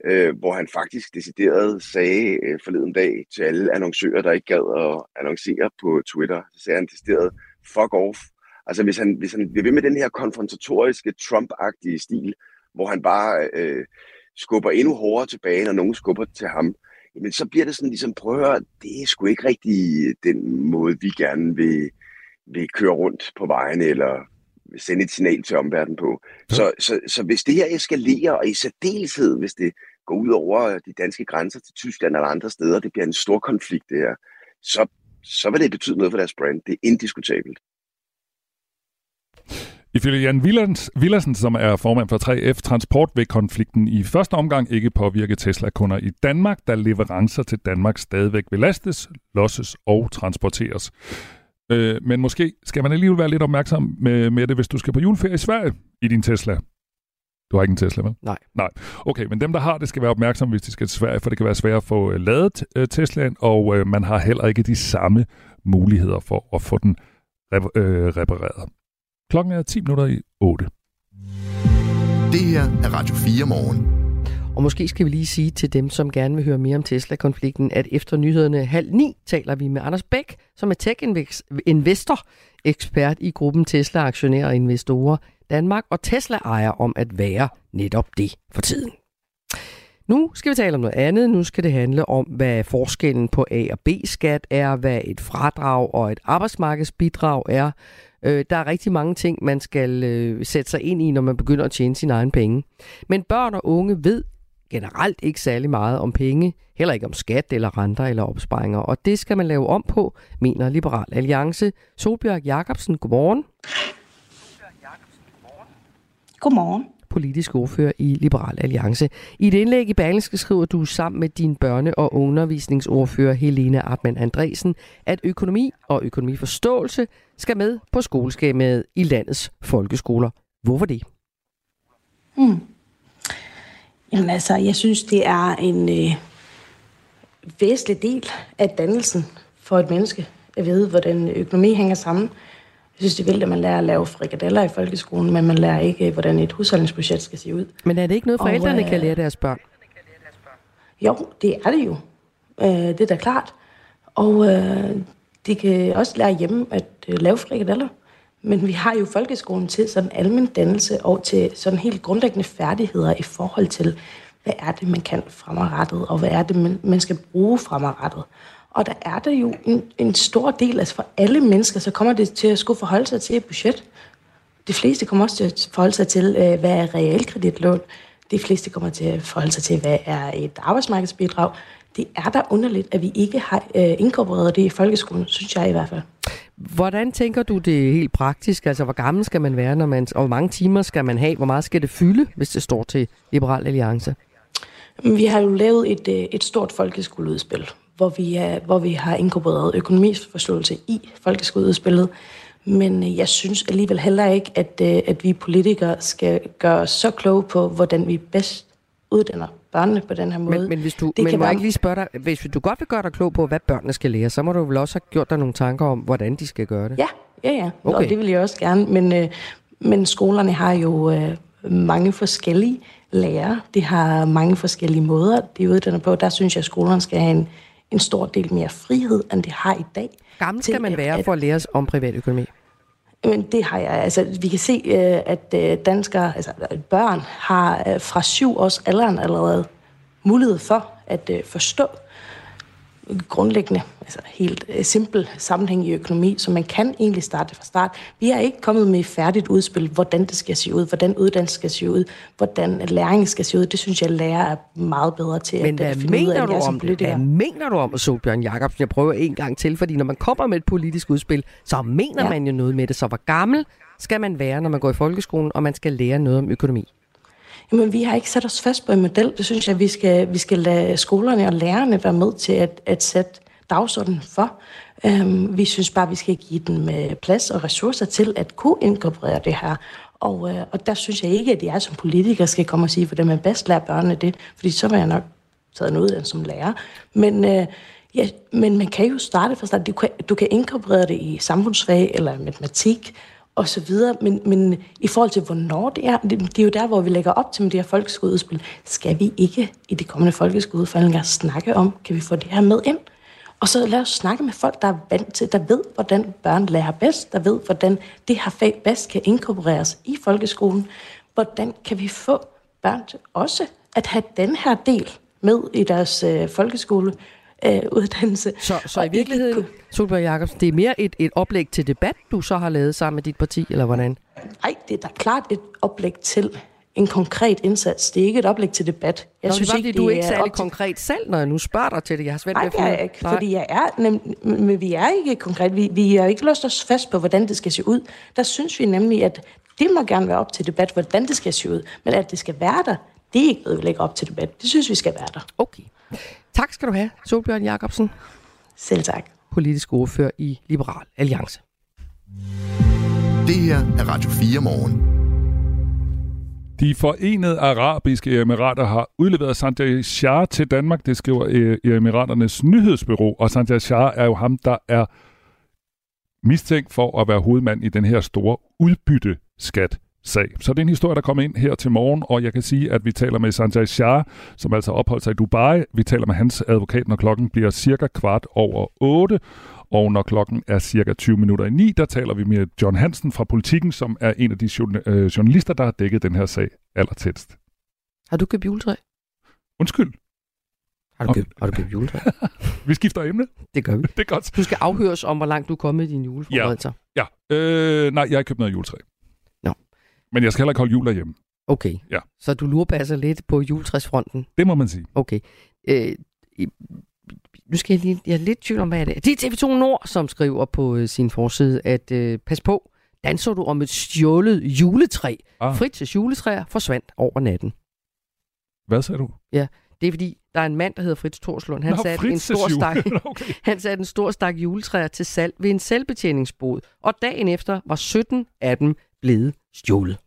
øh, hvor han faktisk decideret sagde øh, forleden dag til alle annoncører, der ikke gad at annoncere på Twitter, så sagde han decideret, fuck off. Altså hvis han, hvis han bliver ved med den her konfrontatoriske, Trump-agtige stil, hvor han bare øh, skubber endnu hårdere tilbage, når nogen skubber til ham, jamen så bliver det sådan ligesom, prøv at høre, det er sgu ikke rigtig den måde, vi gerne vil, vil køre rundt på vejen, eller sende et signal til omverdenen på. Så, så, så hvis det her eskalerer, og i særdeleshed, hvis det går ud over de danske grænser til Tyskland eller andre steder, det bliver en stor konflikt det her, så, så vil det betyde noget for deres brand. Det er indiskutabelt. Ifølge Jan Villans, Villersen, som er formand for 3F Transport, vil konflikten i første omgang ikke påvirke Tesla-kunder i Danmark, da leverancer til Danmark stadigvæk vil lastes, losses og transporteres. Øh, men måske skal man alligevel være lidt opmærksom med, med det, hvis du skal på juleferie i Sverige i din Tesla. Du har ikke en Tesla, vel? Nej. Nej. Okay, men dem, der har det, skal være opmærksomme, hvis de skal til Sverige, for det kan være svært at få uh, ladet uh, Teslaen, og uh, man har heller ikke de samme muligheder for at få den rep- uh, repareret. Klokken er 10 minutter i 8. Det her er Radio 4 morgen. Og måske skal vi lige sige til dem, som gerne vil høre mere om Tesla-konflikten, at efter nyhederne halv ni taler vi med Anders Bæk, som er tech-investor, ekspert i gruppen Tesla-aktionærer og investorer Danmark, og Tesla ejer om at være netop det for tiden. Nu skal vi tale om noget andet. Nu skal det handle om, hvad forskellen på A- og B-skat er, hvad et fradrag og et arbejdsmarkedsbidrag er. Øh, der er rigtig mange ting, man skal øh, sætte sig ind i, når man begynder at tjene sine egne penge. Men børn og unge ved generelt ikke særlig meget om penge, heller ikke om skat eller renter eller opsparinger, og det skal man lave om på, mener Liberal Alliance. Solbjørg Jacobsen, godmorgen. Godmorgen. Politisk ordfører i Liberal Alliance. I et indlæg i Berlingske skriver du sammen med din børne- og undervisningsordfører Helene Artmann Andresen, at økonomi og økonomiforståelse skal med på skoleskemaet i landets folkeskoler. Hvorfor det? Hmm. Jamen altså, jeg synes, det er en øh, væsentlig del af dannelsen for et menneske at vide, hvordan økonomi hænger sammen. Jeg synes, det er vildt, at man lærer at lave frikadeller i folkeskolen, men man lærer ikke, hvordan et husholdningsbudget skal se ud. Men er det ikke noget, forældrene Og, øh, kan lære deres børn? Jo, det er det jo. Øh, det er da klart. Og øh, de kan også lære hjemme at øh, lave frikadeller. Men vi har jo folkeskolen til sådan almen dannelse og til sådan helt grundlæggende færdigheder i forhold til, hvad er det, man kan fremadrettet, og hvad er det, man, skal bruge fremadrettet. Og der er der jo en, en stor del, altså for alle mennesker, så kommer det til at skulle forholde sig til et budget. De fleste kommer også til at forholde sig til, øh, hvad er realkreditlån. De fleste kommer til at forholde sig til, hvad er et arbejdsmarkedsbidrag. Det er da underligt, at vi ikke har øh, inkorporeret det i folkeskolen, synes jeg i hvert fald. Hvordan tænker du det helt praktisk? Altså, hvor gammel skal man være, når man, og hvor mange timer skal man have? Hvor meget skal det fylde, hvis det står til Liberal Alliance? Vi har jo lavet et, øh, et stort folkeskoleudspil, hvor vi, er, hvor vi har inkorporeret økonomiforståelse i folkeskoleudspillet. Men øh, jeg synes alligevel heller ikke, at, øh, at vi politikere skal gøre os så kloge på, hvordan vi bedst uddanner børnene på den her måde. Men, men hvis du, det men kan må jeg være- ikke lige spørge dig, hvis du godt vil gøre dig klog på, hvad børnene skal lære, så må du vel også have gjort dig nogle tanker om, hvordan de skal gøre det? Ja, ja, ja. Okay. Okay. Og det vil jeg også gerne. Men, øh, men skolerne har jo øh, mange forskellige lærere. De har mange forskellige måder, de uddanner på. Der synes jeg, at skolerne skal have en, en stor del mere frihed, end de har i dag. Gammel skal man være at- for at lære om privatøkonomi? Men det har jeg. Altså, vi kan se, øh, at øh, danskere, altså at børn har øh, fra syv års alderen allerede mulighed for at øh, forstå grundlæggende, altså helt øh, simpel sammenhæng i økonomi, så man kan egentlig starte fra start. Vi er ikke kommet med et færdigt udspil, hvordan det skal se ud, hvordan uddannelse skal se ud, hvordan læring skal se ud. Det synes jeg, lærer er meget bedre til Men at finde ud af, mener du om det? Hvad mener du om, Solbjørn Jacobsen? Jeg prøver en gang til, fordi når man kommer med et politisk udspil, så mener ja. man jo noget med det. Så hvor gammel skal man være, når man går i folkeskolen, og man skal lære noget om økonomi? Men vi har ikke sat os fast på en model. Det synes jeg, vi skal, vi skal lade skolerne og lærerne være med til at, at sætte dagsordenen for. Øhm, vi synes bare, vi skal give dem øh, plads og ressourcer til at kunne inkorporere det her. Og, øh, og der synes jeg ikke, at jeg som politiker skal komme og sige, hvordan man bedst lærer børnene det, fordi så var jeg nok taget en uddannelse som lærer. Men, øh, ja, men man kan jo starte fra start. Du kan, du kan inkorporere det i samfundsfag eller matematik og så videre, men, men i forhold til, hvornår det er, det, det er jo der, hvor vi lægger op til med det her folkeskoleudspil. Skal vi ikke i det kommende folkeskoleudfaldinger snakke om, kan vi få det her med ind? Og så lad os snakke med folk, der er vant til, der ved, hvordan børn lærer bedst, der ved, hvordan det her fag bedst kan inkorporeres i folkeskolen. Hvordan kan vi få børn til også at have den her del med i deres øh, folkeskole øh, uddannelse. Så, så i virkeligheden, Solbjørn Jacobsen, det er mere et, et oplæg til debat, du så har lavet sammen med dit parti, eller hvordan? nej, det er da klart et oplæg til en konkret indsats. Det er ikke et oplæg til debat. Jeg Nå, synes det var, ikke, du er ikke særlig op konkret selv, når jeg nu spørger dig til det. Jeg har svært Nej, det er jeg ikke, Nej. fordi jeg er, nem, men vi er ikke konkret. Vi, vi har ikke låst os fast på, hvordan det skal se ud. Der synes vi nemlig, at det må gerne være op til debat, hvordan det skal se ud. Men at det skal være der, det er ikke noget, vi lægger op til debat. Det synes vi skal være der. Okay. Tak skal du have, Solbjørn Jacobsen. Selv tak. Politisk ordfører i Liberal Alliance. Det her er Radio 4 morgen. De forenede arabiske emirater har udleveret Sanjay Shah til Danmark, det skriver øh, Emiraternes nyhedsbyrå, og Sanjay Shah er jo ham, der er mistænkt for at være hovedmand i den her store udbytteskat sag. Så det er en historie, der kommer ind her til morgen, og jeg kan sige, at vi taler med Sanjay Shah, som altså opholdt sig i Dubai. Vi taler med hans advokat, når klokken bliver cirka kvart over 8, og når klokken er cirka 20 minutter i 9, der taler vi med John Hansen fra Politiken, som er en af de øh, journalister, der har dækket den her sag allertætst. Har du købt juletræ? Undskyld. Har du købt, har du købt juletræ? Vi skifter emne. Det gør vi. Det er godt. Du skal afhøres om, hvor langt du er kommet i dine juleforberedelser. Ja. Øh, nej, jeg har ikke købt noget juletræ. Men jeg skal heller ikke holde jul derhjemme. Okay. Ja. Så du lurepasser lidt på juletræsfronten. Det må man sige. Okay. Øh, nu skal jeg lige... Jeg er lidt tvivl om, hvad det er. Det er TV2 Nord, som skriver på øh, sin forside, at øh, pas på, danser du om et stjålet juletræ. Ah. Fritids juletræer forsvandt over natten. Hvad sagde du? Ja, det er fordi, der er en mand, der hedder Fritz Torslund. Han Nå, satte en stor stak, okay. han satte en stor stak juletræer til salg ved en selvbetjeningsbod, og dagen efter var 17 af dem blevet stjålet.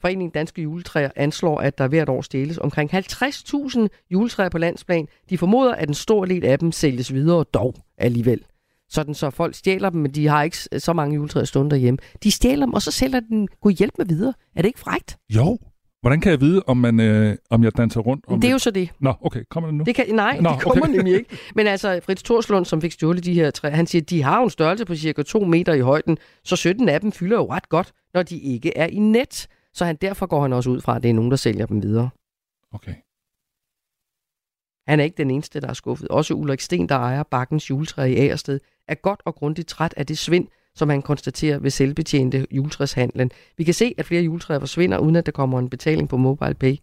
Foreningen Danske Juletræer anslår, at der hvert år stjæles omkring 50.000 juletræer på landsplan. De formoder, at en stor del af dem sælges videre dog alligevel. Sådan så folk stjæler dem, men de har ikke så mange juletræer stående derhjemme. De stjæler dem, og så sælger den god hjælp med videre. Er det ikke frægt? Jo. Hvordan kan jeg vide, om, man, øh, om jeg danser rundt? Om Det er jo så det. Nå, okay. Kommer det nu? Det kan, nej, Nå, det kommer okay. nemlig ikke. Men altså, Fritz Torslund, som fik stjålet de her træer, han siger, at de har en størrelse på cirka 2 meter i højden, så 17 af dem fylder jo ret godt, når de ikke er i net. Så han, derfor går han også ud fra, at det er nogen, der sælger dem videre. Okay. Han er ikke den eneste, der er skuffet. Også Ulrik Sten, der ejer Bakkens juletræ i Agersted, er godt og grundigt træt af det svind, som han konstaterer ved selvbetjente juletræshandlen. Vi kan se, at flere juletræer forsvinder, uden at der kommer en betaling på MobilePay.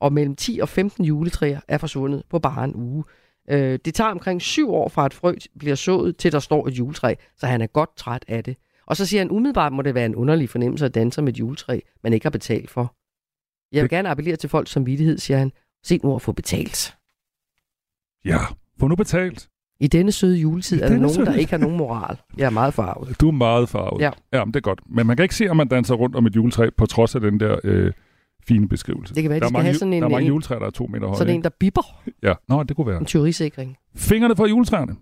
Og mellem 10 og 15 juletræer er forsvundet på bare en uge. Øh, det tager omkring syv år fra et frø bliver sået, til der står et juletræ, så han er godt træt af det. Og så siger han, umiddelbart må det være en underlig fornemmelse at danse med et juletræ, man ikke har betalt for. Jeg vil gerne appellere til folks samvittighed, siger han. Se nu at få betalt. Ja, få nu betalt. I denne søde juletid er der nogen, der søde- ikke har nogen moral. Jeg er meget farvet. Du er meget farvet. Ja. ja men det er godt. Men man kan ikke se, om man danser rundt om et juletræ, på trods af den der øh, fine beskrivelse. Det kan være, der de er skal mange, have sådan en- Der er mange en- juletræer, der er to meter høje. Sådan en, der bipper. Ja, Nå, det kunne være. En tyverisikring. Fingrene fra juletræerne.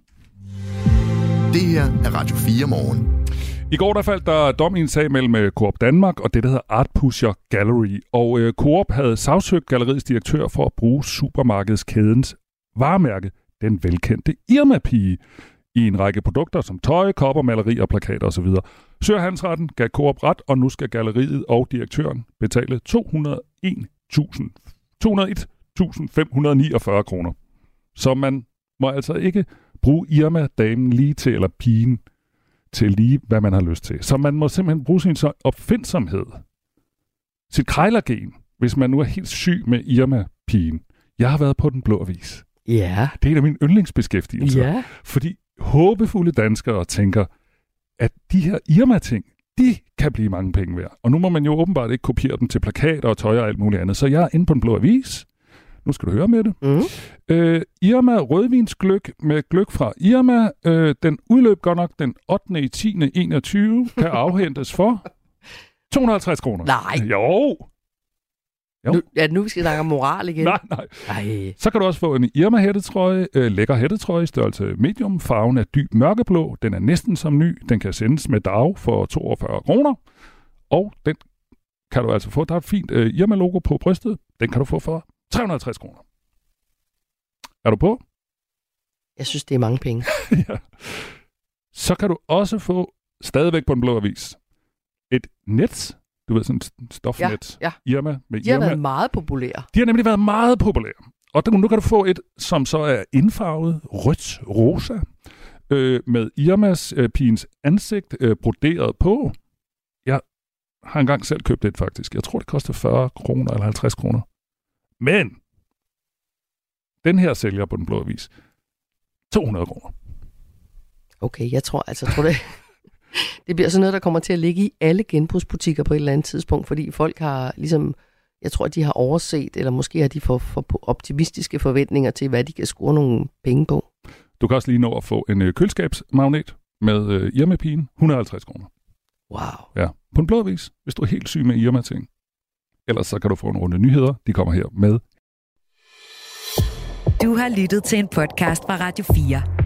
Det her er Radio 4 morgen. I går der faldt der dom i en sag mellem øh, Coop Danmark og det, der hedder Art Pusher Gallery. Og øh, Coop havde sagsøgt galleriets direktør for at bruge supermarkedskædens varemærke, den velkendte Irma-pige, i en række produkter som tøj, kopper, malerier, plakater osv. Søger Hansretten gav Coop ret, og nu skal galleriet og direktøren betale 201.000 201.549 kroner. Så man må altså ikke bruge Irma-damen lige til, eller pigen, til lige, hvad man har lyst til. Så man må simpelthen bruge sin opfindsomhed, sit krejlergen, hvis man nu er helt syg med Irma-pigen. Jeg har været på den blå avis. Ja. Det er en af mine yndlingsbeskæftigelser. Ja. Fordi håbefulde danskere tænker, at de her Irma-ting, de kan blive mange penge værd. Og nu må man jo åbenbart ikke kopiere dem til plakater og tøj og alt muligt andet. Så jeg er inde på den blå avis. Nu skal du høre med det. Mm. Øh, Irma rødvinsgløk med gløk fra Irma. Øh, den udløb godt nok den 8. i 10. 21. kan afhentes for 250 kroner. Nej. Jo. Jo. Nu, ja, nu skal vi snakke om moral igen. Nej, nej. Ej. Så kan du også få en Irma hættetrøje, øh, lækker hættetrøje i størrelse medium. Farven er dyb mørkeblå. Den er næsten som ny. Den kan sendes med dag for 42 kroner. Og den kan du altså få. Der er et fint øh, Irma-logo på brystet. Den kan du få for 350 kroner. Er du på? Jeg synes, det er mange penge. ja. Så kan du også få, stadigvæk på den blå avis, et net. Du ved, sådan et stofnet. Ja, Irma med De har Irma. været meget populære. De har nemlig været meget populære. Og nu kan du få et, som så er indfarvet rødt rosa, øh, med Irmas øh, pigens ansigt øh, broderet på. Jeg har engang selv købt et faktisk. Jeg tror, det koster 40 kroner eller 50 kroner. Men den her sælger på den blå avis 200 kroner. Okay, jeg tror altså, tror det, det bliver sådan noget, der kommer til at ligge i alle genbrugsbutikker på et eller andet tidspunkt, fordi folk har ligesom, jeg tror, de har overset, eller måske har de for, for optimistiske forventninger til, hvad de kan score nogle penge på. Du kan også lige nå at få en øh, køleskabsmagnet med øh, Irma-pigen, 150 kroner. Wow. Ja, på en blå avis, hvis du er helt syg med Irma-ting. Ellers så kan du få en runde nyheder. De kommer her med. Du har lyttet til en podcast fra Radio 4.